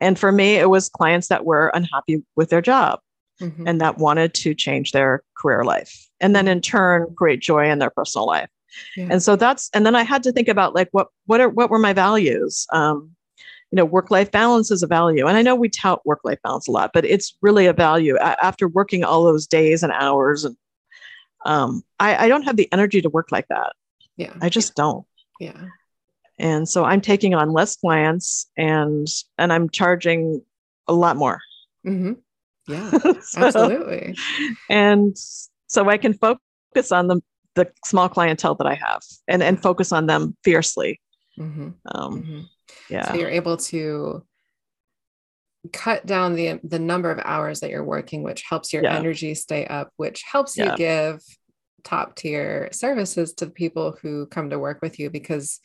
[SPEAKER 2] and for me it was clients that were unhappy with their job
[SPEAKER 1] Mhm.
[SPEAKER 2] and that wanted to change their career life and then in turn create joy in their personal life
[SPEAKER 1] Yeah.
[SPEAKER 2] and so that's and then i had to think about like what what are what were my values um you know work life balance is a value. And i know we tout work life balance a lot but it's really a value. After working all those days and hours and um i i don't have the energy to work like that.
[SPEAKER 1] Yeah.
[SPEAKER 2] I just don't.
[SPEAKER 1] Yeah.
[SPEAKER 2] And so i'm taking on less clients and and i'm charging a lot more.
[SPEAKER 1] Mhm. yeah. <laughs>
[SPEAKER 2] So-
[SPEAKER 1] absolutely.
[SPEAKER 2] and so i can focus on the the small clientele that i have and and focus on them fiercely.
[SPEAKER 1] Mhm.
[SPEAKER 2] um
[SPEAKER 1] Mhm.
[SPEAKER 2] Yeah
[SPEAKER 1] so you're able to cut down the the number of hours that you're working which helps your
[SPEAKER 2] Yeah.
[SPEAKER 1] energy stay up which helps
[SPEAKER 2] Yeah.
[SPEAKER 1] you give top tier services to the people who come to work with you because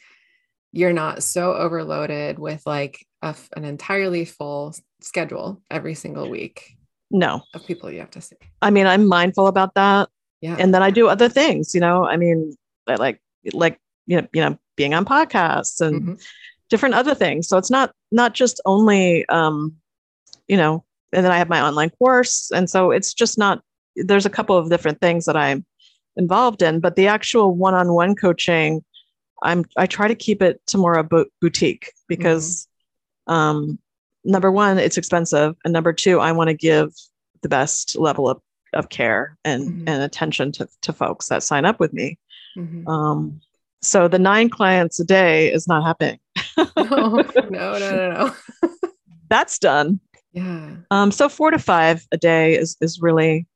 [SPEAKER 1] you're not so overloaded with like a an entirely full schedule every single week
[SPEAKER 2] no
[SPEAKER 1] of people you have to see
[SPEAKER 2] i mean i'm mindful about that
[SPEAKER 1] yeah
[SPEAKER 2] and then I do other things, you know. I mean, like like you know, you know, being on podcasts and
[SPEAKER 1] Mhm.
[SPEAKER 2] Different other things. So it's not not just only um, you know, and then I have my online course. And so it's just not there's a couple of different things that I'm involved in, but the actual one-on-one coaching, I'm I try to keep it to more a bo- boutique because um number one, it's expensive, and number two, I want to give the best level of of care and
[SPEAKER 1] Mhm.
[SPEAKER 2] and attention to, to folks that sign up with me.
[SPEAKER 1] Mhm.
[SPEAKER 2] Um, so the nine clients a day is not happening. <laughs>
[SPEAKER 1] no no no no no
[SPEAKER 2] That's done.
[SPEAKER 1] Yeah.
[SPEAKER 2] Um, so four to five a day is is really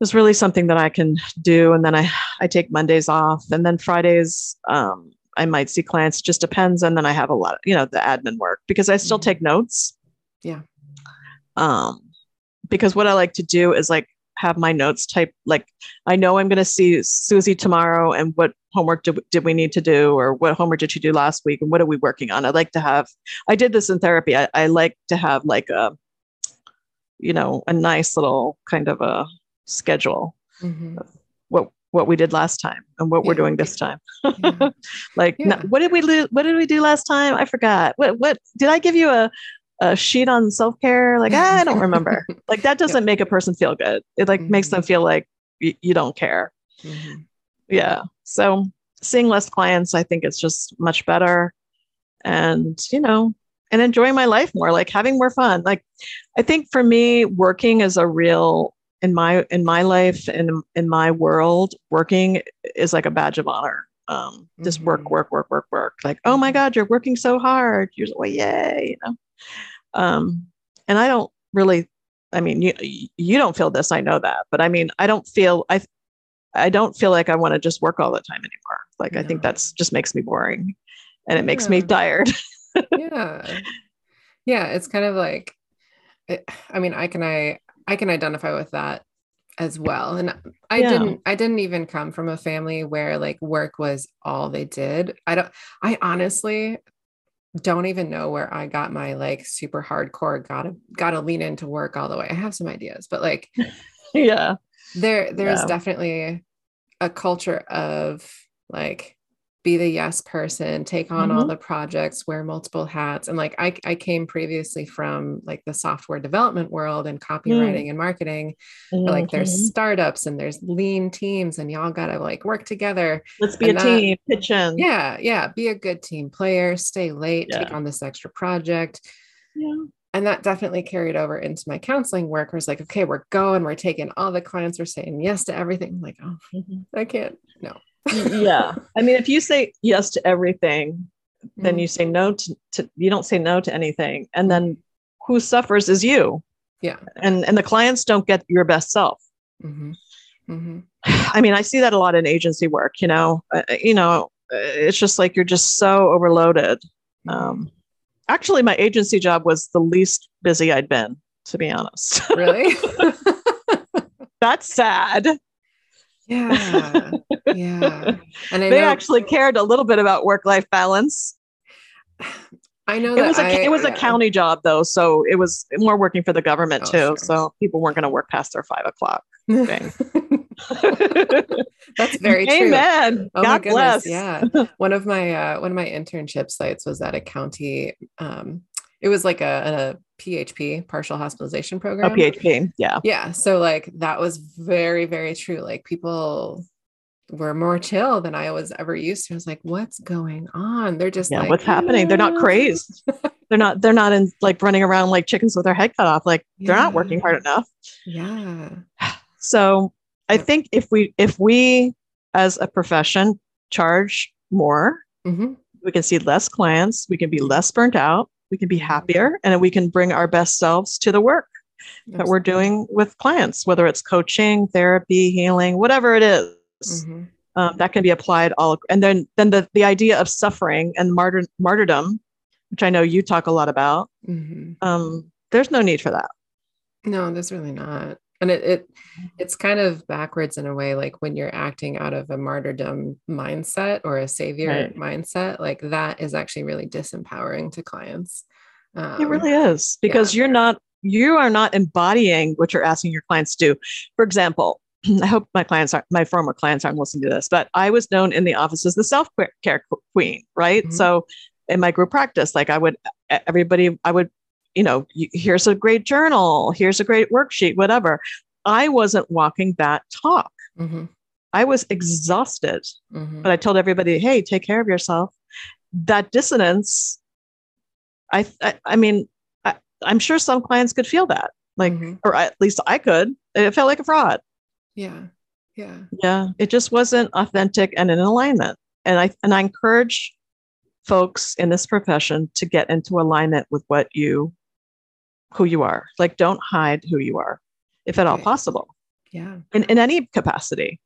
[SPEAKER 2] is really something that I can do. And then I I take Mondays off, and then Fridays um, I might see clients. Just depends, and then I have a lot of you know the admin work because I still
[SPEAKER 1] Mhm.
[SPEAKER 2] take notes.
[SPEAKER 1] Yeah.
[SPEAKER 2] Um, because what I like to do is like have my notes type like I know I'm going to see Susie tomorrow, and what homework did, did we need to do, or what homework did she do last week, and what are we working on? I like to have. I did this in therapy. I, I like to have like a, you know, a nice little kind of a schedule
[SPEAKER 1] Mhm.
[SPEAKER 2] what what we did last time and what we're doing this time.
[SPEAKER 1] Yeah. <laughs>
[SPEAKER 2] like no- what did we do what did we do last time i forgot what what did i give you a, a sheet on self-care like "Ah, i don't remember. <laughs> Like that doesn't make a person feel good. It like makes them
[SPEAKER 1] Mhm.
[SPEAKER 2] feel like y- you don't care.
[SPEAKER 1] Mhm.
[SPEAKER 2] yeah. So seeing less clients i think it's just much better. And you know and enjoying my life more like having more fun. Like i think for me working is a real in my in my life and in, in my world working is like a badge of honor. Um just work
[SPEAKER 1] Mhm.
[SPEAKER 2] work work work work. Like oh my
[SPEAKER 1] Mhm.
[SPEAKER 2] god you're working so hard. You're like well, yay you know um and i don't really i mean you you don't feel this i know that but i mean i don't feel i i don't feel like i want to just work all the time anymore. Like i think that's just makes me boring and it makes me tired. <laughs>
[SPEAKER 1] Yeah. Yeah it's kind of like it, i mean i can i i can identify with that as well. And i
[SPEAKER 2] Yeah.
[SPEAKER 1] didn't i didn't even come from a family where like work was all they did. I don't i honestly don't even know where i got my like super hardcore gotta gotta lean into work all the way i have some ideas but like <laughs>
[SPEAKER 2] yeah
[SPEAKER 1] there there's
[SPEAKER 2] Yeah.
[SPEAKER 1] definitely a culture of like be the yes person take on all
[SPEAKER 2] Mhm.
[SPEAKER 1] the projects wear multiple hats and like I, I came previously from like the software development world and copywriting and marketing where, like there's
[SPEAKER 2] Mhm.
[SPEAKER 1] startups and there's lean teams and y'all gotta like work together
[SPEAKER 2] let's be a
[SPEAKER 1] that-
[SPEAKER 2] team pitch in.
[SPEAKER 1] Yeah yeah be a good team player stay late take on this extra project.
[SPEAKER 2] Yeah
[SPEAKER 1] and that definitely carried over into my counseling work where it's like okay we're going we're taking all the clients we're saying yes to everything. I'm like oh <laughs> i can't no.
[SPEAKER 2] Yeah. I mean if you say yes to everything then
[SPEAKER 1] Mm.
[SPEAKER 2] you say no to, to you don't say no to anything. And then who suffers is you.
[SPEAKER 1] Yeah.
[SPEAKER 2] and and the clients don't get your best self.
[SPEAKER 1] Mhm. Mhm. <sighs>
[SPEAKER 2] i mean i see that a lot in agency work you know? Uh, you know uh, it's just like you're just so overloaded. Um actually my agency job was the least busy i'd been to be honest <laughs>
[SPEAKER 1] really
[SPEAKER 2] that's sad
[SPEAKER 1] yeah <laughs> yeah and i
[SPEAKER 2] they
[SPEAKER 1] know
[SPEAKER 2] actually cared a little bit about work-life balance
[SPEAKER 1] i know
[SPEAKER 2] it
[SPEAKER 1] that
[SPEAKER 2] was a
[SPEAKER 1] I-
[SPEAKER 2] it was a
[SPEAKER 1] yeah.
[SPEAKER 2] county job though so it was more working for the government
[SPEAKER 1] Oh,
[SPEAKER 2] too
[SPEAKER 1] sure.
[SPEAKER 2] so people weren't going to work past their five o'clock <laughs> thing. <laughs>
[SPEAKER 1] that's very true
[SPEAKER 2] amen
[SPEAKER 1] Oh
[SPEAKER 2] god
[SPEAKER 1] my goodness,
[SPEAKER 2] bless
[SPEAKER 1] yeah. <laughs> One of my uh, one of my internship sites was at a county. Um, it was like a, a PHP partial hospitalization
[SPEAKER 2] a
[SPEAKER 1] program.
[SPEAKER 2] php yeah
[SPEAKER 1] Yeah, so like that was very very true. Like people were more chill than I was ever used to. I was like, what's going on? They're just
[SPEAKER 2] yeah
[SPEAKER 1] like,
[SPEAKER 2] what's happening they're not crazed <laughs> they're not they're not in like running around like chickens with their head cut off like they're not working hard enough
[SPEAKER 1] Yeah. <sighs>
[SPEAKER 2] so i think if we if we as a profession charge more
[SPEAKER 1] Mhm.
[SPEAKER 2] we can see less clients we can be less burnt out we can be
[SPEAKER 1] Mhm.
[SPEAKER 2] happier and we can bring our best selves to the work that we're doing with clients whether it's coaching therapy healing whatever it is.
[SPEAKER 1] Mhm.
[SPEAKER 2] um, that can be applied all and then then the, the idea of suffering and martyr, martyrdom which i know you talk a lot about
[SPEAKER 1] Mhm.
[SPEAKER 2] um, there's no need for that
[SPEAKER 1] No, there's really not. And it, it it's kind of backwards in a way, like when you're acting out of a martyrdom mindset or a savior
[SPEAKER 2] Right.
[SPEAKER 1] mindset, like that is actually really disempowering to clients. Um,
[SPEAKER 2] it really is because you're not you are not embodying what you're asking your clients to do for example <clears throat> i hope my clients are my former clients aren't listening to this but i was known in the office as the self-care queen right
[SPEAKER 1] Mhm.
[SPEAKER 2] so in my group practice like i would everybody i would you know here's a great journal here's a great worksheet whatever i wasn't walking that talk
[SPEAKER 1] Mhm,
[SPEAKER 2] i was exhausted
[SPEAKER 1] mhm.
[SPEAKER 2] but I told everybody, "Hey, take care of yourself." That dissonance, I, I, I mean, I, I'm sure some clients could feel that, like,
[SPEAKER 1] Mhm.
[SPEAKER 2] or at least I could. It felt like a fraud.
[SPEAKER 1] yeah, yeah,
[SPEAKER 2] Yeah, it just wasn't authentic and in alignment. And I and I encourage folks in this profession to get into alignment with what you who you are. Like, don't hide who you are, if at all
[SPEAKER 1] Right.
[SPEAKER 2] possible,
[SPEAKER 1] Yeah.
[SPEAKER 2] in, in any capacity,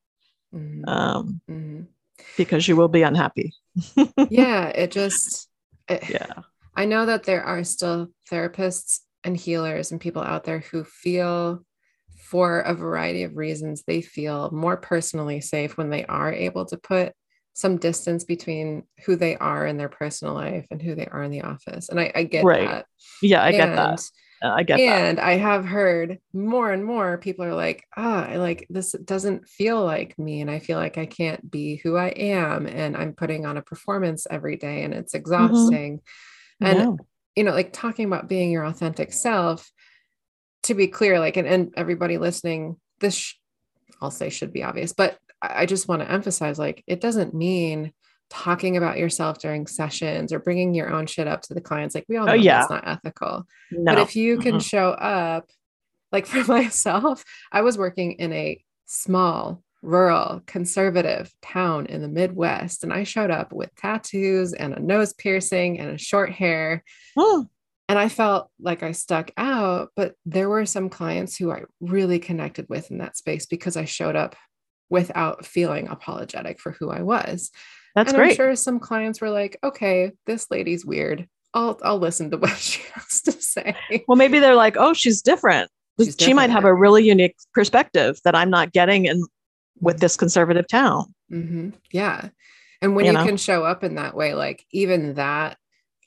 [SPEAKER 1] Mhm.
[SPEAKER 2] um,
[SPEAKER 1] Mhm.
[SPEAKER 2] because you will be unhappy. <laughs>
[SPEAKER 1] yeah. It just, it-
[SPEAKER 2] Yeah.
[SPEAKER 1] I know that there are still therapists and healers and people out there who feel, for a variety of reasons, they feel more personally safe when they are able to put some distance between who they are in their personal life and who they are in the office. And I, I get
[SPEAKER 2] Right.
[SPEAKER 1] that.
[SPEAKER 2] Yeah, I get that.
[SPEAKER 1] And-
[SPEAKER 2] Uh, I get that.
[SPEAKER 1] and I have heard more and more people are like, ah, I like this doesn't feel like me. And I feel like I can't be who I am. And I'm putting on a performance every day and it's exhausting. And
[SPEAKER 2] Yeah.
[SPEAKER 1] you know, like talking about being your authentic self, to be clear, like, and, and everybody listening, this, sh- I'll say should be obvious, but I just want to emphasize like, it doesn't mean talking about yourself during sessions or bringing your own shit up to the clients. Like, we all
[SPEAKER 2] Oh,
[SPEAKER 1] know
[SPEAKER 2] yeah.
[SPEAKER 1] that's not ethical.
[SPEAKER 2] no.
[SPEAKER 1] But if you can
[SPEAKER 2] Mm-mm.
[SPEAKER 1] show up, like <laughs> for myself, I was working in a small, rural, conservative town in the Midwest, and I showed up with tattoos and a nose piercing and a short hair.
[SPEAKER 2] Oh,
[SPEAKER 1] And I felt like I stuck out, but there were some clients who I really connected with in that space because I showed up without feeling apologetic for who I was.
[SPEAKER 2] That's
[SPEAKER 1] and I'm
[SPEAKER 2] great.
[SPEAKER 1] sure some clients were like, okay, this lady's weird. I'll I'll listen to <laughs> what she has to say.
[SPEAKER 2] Well, maybe they're like, oh, she's different.
[SPEAKER 1] She's
[SPEAKER 2] she might have a really unique perspective that I'm not getting in with this conservative town.
[SPEAKER 1] hmm Yeah. And when
[SPEAKER 2] You
[SPEAKER 1] you,
[SPEAKER 2] know?
[SPEAKER 1] can show up in that way, like even that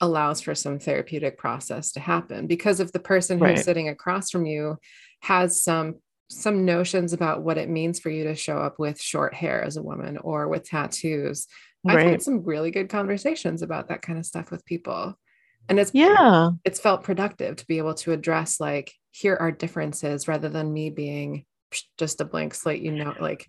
[SPEAKER 1] allows for some therapeutic process to happen. Because if the person who's
[SPEAKER 2] Right.
[SPEAKER 1] sitting across from you has some some notions about what it means for you to show up with short hair as a woman or with tattoos, I've
[SPEAKER 2] Right.
[SPEAKER 1] had some really good conversations about that kind of stuff with people. And it's
[SPEAKER 2] Yeah.
[SPEAKER 1] it's felt productive to be able to address like here are differences rather than me being just a blank slate you know like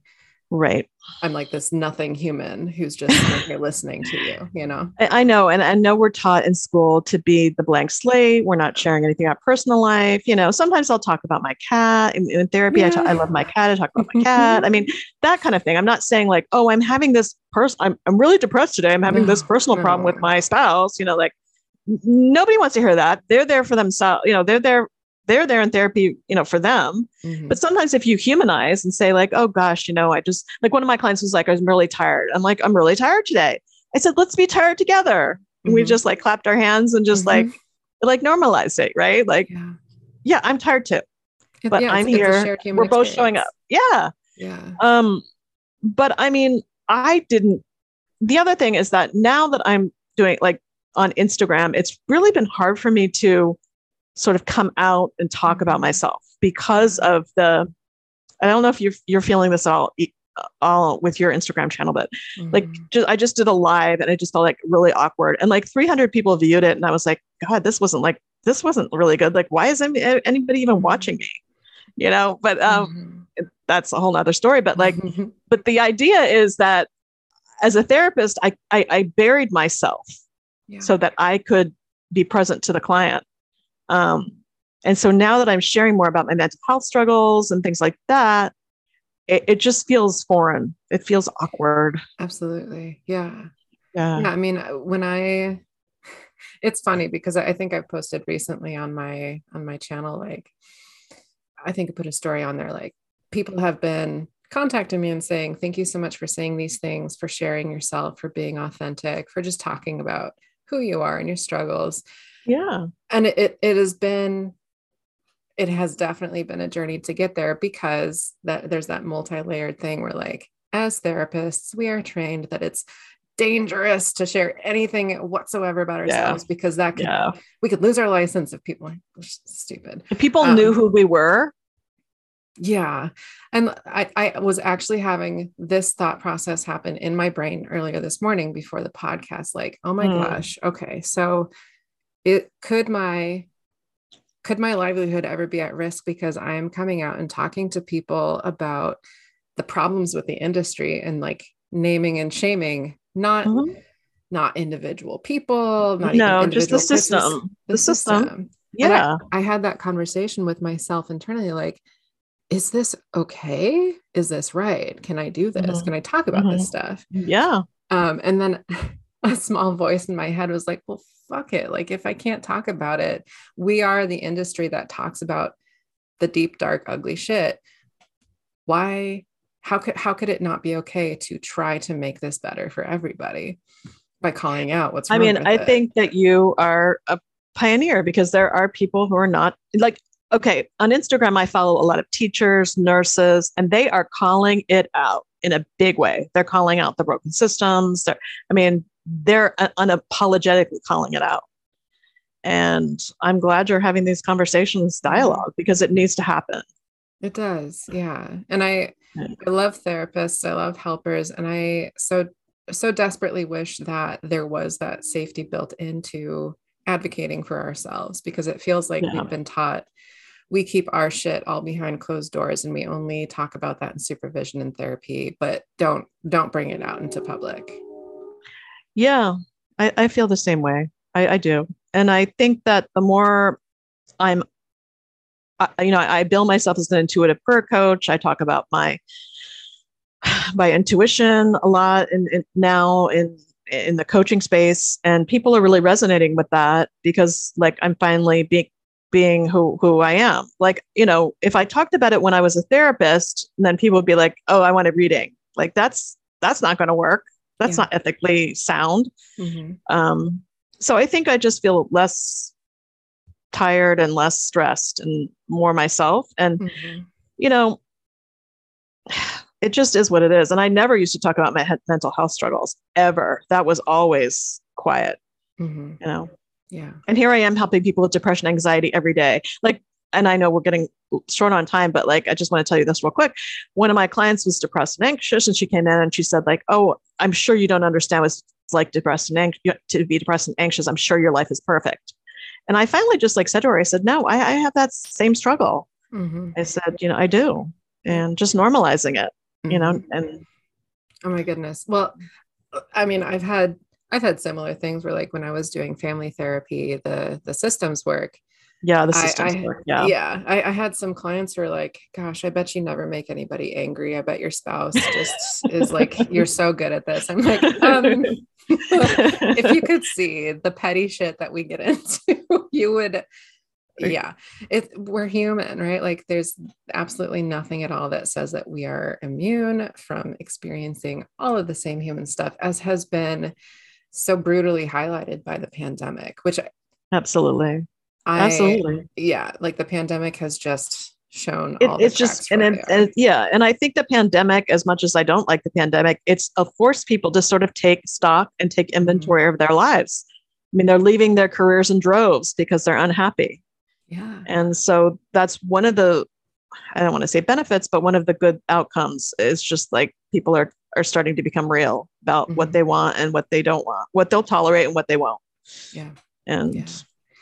[SPEAKER 2] Right.
[SPEAKER 1] i'm like this nothing human who's just here listening to you you know <laughs>
[SPEAKER 2] I know. And I know we're taught in school to be the blank slate. We're not sharing anything about personal life. You know, sometimes I'll talk about my cat in, in therapy. I, talk, I love my cat. I talk about my <laughs> cat. I mean, that kind of thing. I'm not saying like, oh, I'm having this person, I'm, I'm really depressed today. I'm having this <sighs> personal problem with my spouse. You know, like nobody wants to hear that. They're there for themselves. You know, they're there. They're there in therapy, you know, for them.
[SPEAKER 1] Mhm.
[SPEAKER 2] But sometimes if you humanize and say, like, oh gosh, you know, I just like one of my clients was like, I'm really tired. I'm like, I'm really tired today. I said, let's be tired together. And we
[SPEAKER 1] Mhm.
[SPEAKER 2] just like clapped our hands and just
[SPEAKER 1] Mhm.
[SPEAKER 2] like like normalized it, right? Like,
[SPEAKER 1] yeah
[SPEAKER 2] yeah, I'm tired too.
[SPEAKER 1] It-
[SPEAKER 2] But
[SPEAKER 1] yeah,
[SPEAKER 2] I'm
[SPEAKER 1] it's- it's
[SPEAKER 2] here.
[SPEAKER 1] human
[SPEAKER 2] We're both showing up. Yeah.
[SPEAKER 1] yeah
[SPEAKER 2] Um, but I mean, I didn't the other thing is that now that I'm doing like on Instagram, it's really been hard for me to sort of come out and talk about
[SPEAKER 1] Mhm.
[SPEAKER 2] myself because of the I don't know if you're you're feeling this all all with your Instagram channel, but like
[SPEAKER 1] Mhm.
[SPEAKER 2] just I just did a live and I just felt like really awkward. And like 300 people viewed it, and I was like, God, this wasn't like this wasn't really good. Like, why is anybody even watching me? You know, but um,
[SPEAKER 1] Mhm.
[SPEAKER 2] that's a whole nother story. But like,
[SPEAKER 1] Mhm.
[SPEAKER 2] but the idea is that as a therapist, I I, I buried myself
[SPEAKER 1] yeah.
[SPEAKER 2] so that I could be present to the client. Um, and so now that I'm sharing more about my mental health struggles and things like that, it, it just feels foreign. It feels awkward.
[SPEAKER 1] absolutely yeah
[SPEAKER 2] Yeah.
[SPEAKER 1] yeah i mean uh, when i <laughs> it's funny because i I think i've posted recently on my on my channel like i think i put a story on there like people have been contacting me and saying thank you so much for saying these things for sharing yourself for being authentic for just talking about who you are and your struggles
[SPEAKER 2] Yeah.
[SPEAKER 1] and it, it, has been it has definitely been a journey to get there because that there's that multi-layered thing where like as therapists we are trained that it's dangerous to share anything whatsoever about
[SPEAKER 2] Yeah.
[SPEAKER 1] ourselves because that could
[SPEAKER 2] Yeah.
[SPEAKER 1] we could lose our license if people are stupid
[SPEAKER 2] If people
[SPEAKER 1] Um,
[SPEAKER 2] knew who we were,
[SPEAKER 1] yeah. And I, I was actually having this thought process happen in my brain earlier this morning before the podcast. Like, oh my
[SPEAKER 2] Hmm.
[SPEAKER 1] gosh, okay. So it could my could my livelihood ever be at risk because I'm coming out and talking to people about the problems with the industry and like naming and shaming, not
[SPEAKER 2] Mhm.
[SPEAKER 1] not individual people, not
[SPEAKER 2] no, just the
[SPEAKER 1] persons,
[SPEAKER 2] system. The, system.
[SPEAKER 1] And
[SPEAKER 2] Yeah.
[SPEAKER 1] I had that conversation with myself internally like, is this okay? Is this right? Can I do this?
[SPEAKER 2] Mhm.
[SPEAKER 1] Can I talk about
[SPEAKER 2] Mhm.
[SPEAKER 1] this stuff?
[SPEAKER 2] Yeah.
[SPEAKER 1] Um, and then <laughs> a small voice in my head was like, well, fuck it. Like, if I can't talk about it, we are the industry that talks about the deep, dark, ugly shit. Why? How could how could it not be okay to try to make this better for everybody by calling out what's
[SPEAKER 2] I mean, I
[SPEAKER 1] it?
[SPEAKER 2] think that you are a pioneer because there are people who are not like okay, on Instagram, I follow a lot of teachers, nurses, and they are calling it out in a big way. They're calling out the broken systems. They're, I mean, they're unapologetically calling it out. And I'm glad you're having these conversations, dialogue, because it needs to happen.
[SPEAKER 1] It does. Yeah. And I, I love therapists. I love helpers. And I so, so desperately wish that there was that safety built into advocating for ourselves because it feels like yeah. we've been taught we keep our shit all behind closed doors and we only talk about that in supervision and therapy but don't don't bring it out into public
[SPEAKER 2] yeah i, I feel the same way I, I do and i think that the more i'm I, you know I, bill myself as an intuitive prayer coach i talk about my <sighs> my intuition a lot and now in in the coaching space and people are really resonating with that because like i'm finally being being who who I am. Like, you know, if I talked about it when I was a therapist, then people would be like, "Oh, I want a reading." Like that's that's not going to work. That's yeah. not ethically sound. Mm-hmm. Um, so I think I just feel less tired and less stressed and more myself. And mm-hmm. you know, it just is what it is. And I never used to talk about my mental health struggles ever. That was always quiet. Mm-hmm. You know.
[SPEAKER 1] Yeah.
[SPEAKER 2] And here I am helping people with depression, anxiety every day. Like, and I know we're getting short on time, but like, I just want to tell you this real quick. One of my clients was depressed and anxious, and she came in and she said, like, oh, I'm sure you don't understand what it's like depressed and anxious to be depressed and anxious. I'm sure your life is perfect. And I finally just like said to her, I said, no, I, I have that same struggle. Mm-hmm. I said, you know, I do. And just normalizing it, mm-hmm. you know, mm-hmm. and
[SPEAKER 1] oh my goodness. Well, I mean, I've had I've had similar things where like when I was doing family therapy, the the systems work.
[SPEAKER 2] Yeah, the systems
[SPEAKER 1] I,
[SPEAKER 2] work. Yeah.
[SPEAKER 1] Yeah. I, I, had some clients who were like, gosh, I bet you never make anybody angry. I bet your spouse just is like, <laughs> you're so good at this. I'm like, um, <laughs> if you could see the petty shit that we get <laughs> into, you would yeah it we're human right like there's absolutely nothing at all that says that we are immune from experiencing all of the same human stuff as has been so brutally highlighted by the pandemic, which
[SPEAKER 2] absolutely, I, absolutely,
[SPEAKER 1] yeah, like the pandemic has just shown
[SPEAKER 2] it, it's just and, it, and yeah and i think the pandemic as much as i don't like the pandemic it's a forced people to sort of take stock and take mm-hmm. inventory mm-hmm. of their lives i mean they're leaving their careers in droves because they're unhappy
[SPEAKER 1] yeah
[SPEAKER 2] and so that's one of the i don't want to say benefits but one of the good outcomes is just like people are are starting to become real about mm-hmm. what they want and what they don't want, what they'll tolerate and what they won't.
[SPEAKER 1] Yeah.
[SPEAKER 2] And
[SPEAKER 1] yeah,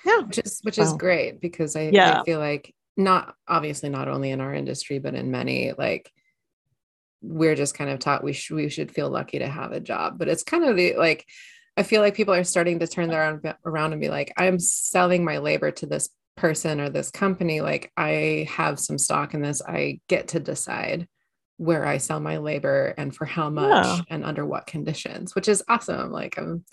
[SPEAKER 1] yeah. which is which is great because I, yeah. I feel like not obviously not only in our industry but in many like we're just kind of taught we should we should feel lucky to have a job, but it's kind of the like I feel like people are starting to turn their own around and be like, I'm selling my labor to this person or this company. Like I have some stock in this. I get to decide where I sell my labor and for how much yeah. and under what conditions, which is awesome. Like I'm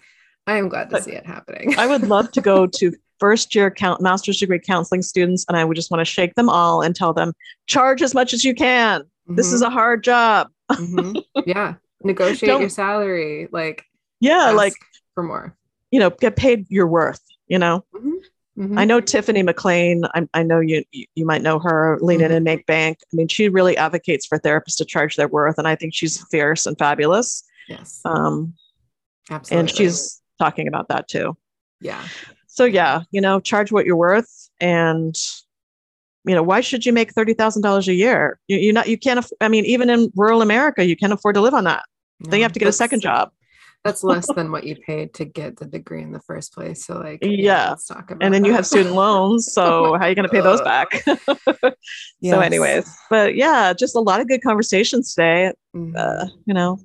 [SPEAKER 1] I am glad to but see it happening.
[SPEAKER 2] I would love to go <laughs> to first year count master's degree counseling students and I would just want to shake them all and tell them charge as much as you can. Mm-hmm. This is mm-hmm. a hard job.
[SPEAKER 1] mm-hmm. <laughs> Yeah. Negotiate Don't, your salary. Like
[SPEAKER 2] yeah, like
[SPEAKER 1] for more.
[SPEAKER 2] You know, get paid your worth, you know. Mm-hmm. Mm-hmm. I know Tiffany McLain. I, I know you, you, you might know her. Lean mm-hmm. in and make bank. I mean, she really advocates for therapists to charge their worth, and I think she's fierce and fabulous.
[SPEAKER 1] Yes.
[SPEAKER 2] Um, absolutely. And she's talking about that too.
[SPEAKER 1] Yeah.
[SPEAKER 2] So yeah, you know, charge what you're worth, and you know, why should you make thirty thousand dollars a year? You, you're not. You can't. Aff- I mean, even in rural America, you can't afford to live on that. No, then you have to get a second job
[SPEAKER 1] that's less than what you <laughs> paid to get the degree in the first place. So like,
[SPEAKER 2] yeah, let's talk about and then that. you have student loans. So how are you going to pay those <laughs> back? <laughs> yes. So anyways, but yeah, just a lot of good conversations today. Mm-hmm. Uh, you know,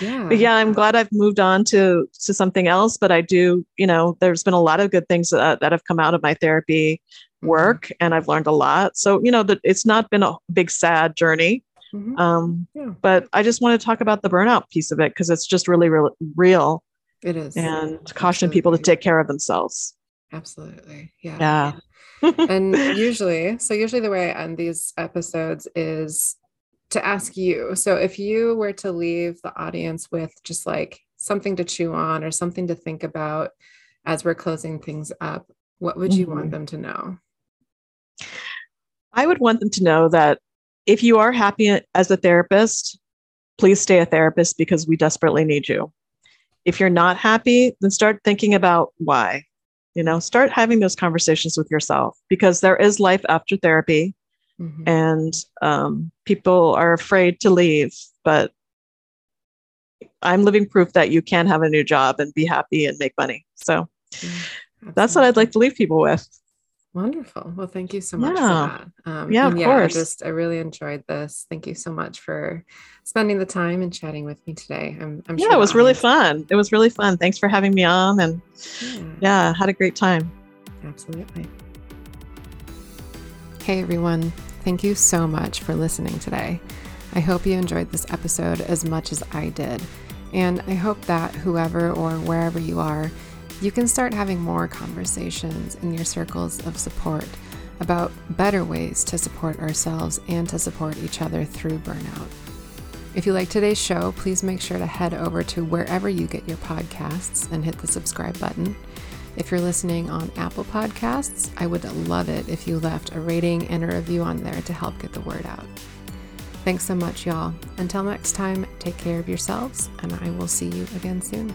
[SPEAKER 1] yeah.
[SPEAKER 2] But yeah, I'm glad I've moved on to to something else. But I do, you know, there's been a lot of good things that, that have come out of my therapy mm-hmm. work, mm-hmm. and I've learned a lot. So you know, that it's not been a big sad journey. Mm-hmm. Um, yeah. But I just want to talk about the burnout piece of it because it's just really, really real.
[SPEAKER 1] It is.
[SPEAKER 2] and caution people to take care of themselves.
[SPEAKER 1] Absolutely. Yeah.
[SPEAKER 2] Yeah.
[SPEAKER 1] and <laughs> usually, so usually the way I end these episodes is to ask you. So if you were to leave the audience with just like something to chew on or something to think about as we're closing things up, what would you want
[SPEAKER 2] Mhm.
[SPEAKER 1] them to know?
[SPEAKER 2] I would want them to know that if you are happy as a therapist, please stay a therapist because we desperately need you. If you're not happy, then start thinking about why. You know, start having those conversations with yourself because there is life after therapy
[SPEAKER 1] Mhm.
[SPEAKER 2] and um, people are afraid to leave. But I'm living proof that you can have a new job and be happy and make money. So
[SPEAKER 1] Yeah,
[SPEAKER 2] that's what I'd like to leave people with.
[SPEAKER 1] Wonderful. Well, thank you so much
[SPEAKER 2] Yeah.
[SPEAKER 1] for that. Um,
[SPEAKER 2] Yeah, of
[SPEAKER 1] yeah, I just I really enjoyed this. Thank you so much for spending the time and chatting with me today. I'm, I'm sure
[SPEAKER 2] yeah, it
[SPEAKER 1] the
[SPEAKER 2] was really fun. It was really fun. Thanks for having me on. And
[SPEAKER 1] Yeah,
[SPEAKER 2] yeah, had a great time.
[SPEAKER 1] absolutely. Hey everyone, thank you so much for listening today. I hope you enjoyed this episode as much as I did. And I hope that whoever or wherever you are, you can start having more conversations in your circles of support about better ways to support ourselves and to support each other through burnout. If you like today's show, please make sure to head over to wherever you get your podcasts and hit the subscribe button. If you're listening on Apple Podcasts, I would love it if you left a rating and a review on there to help get the word out. Thanks so much, y'all. Until next time, take care of yourselves, and I will see you again soon.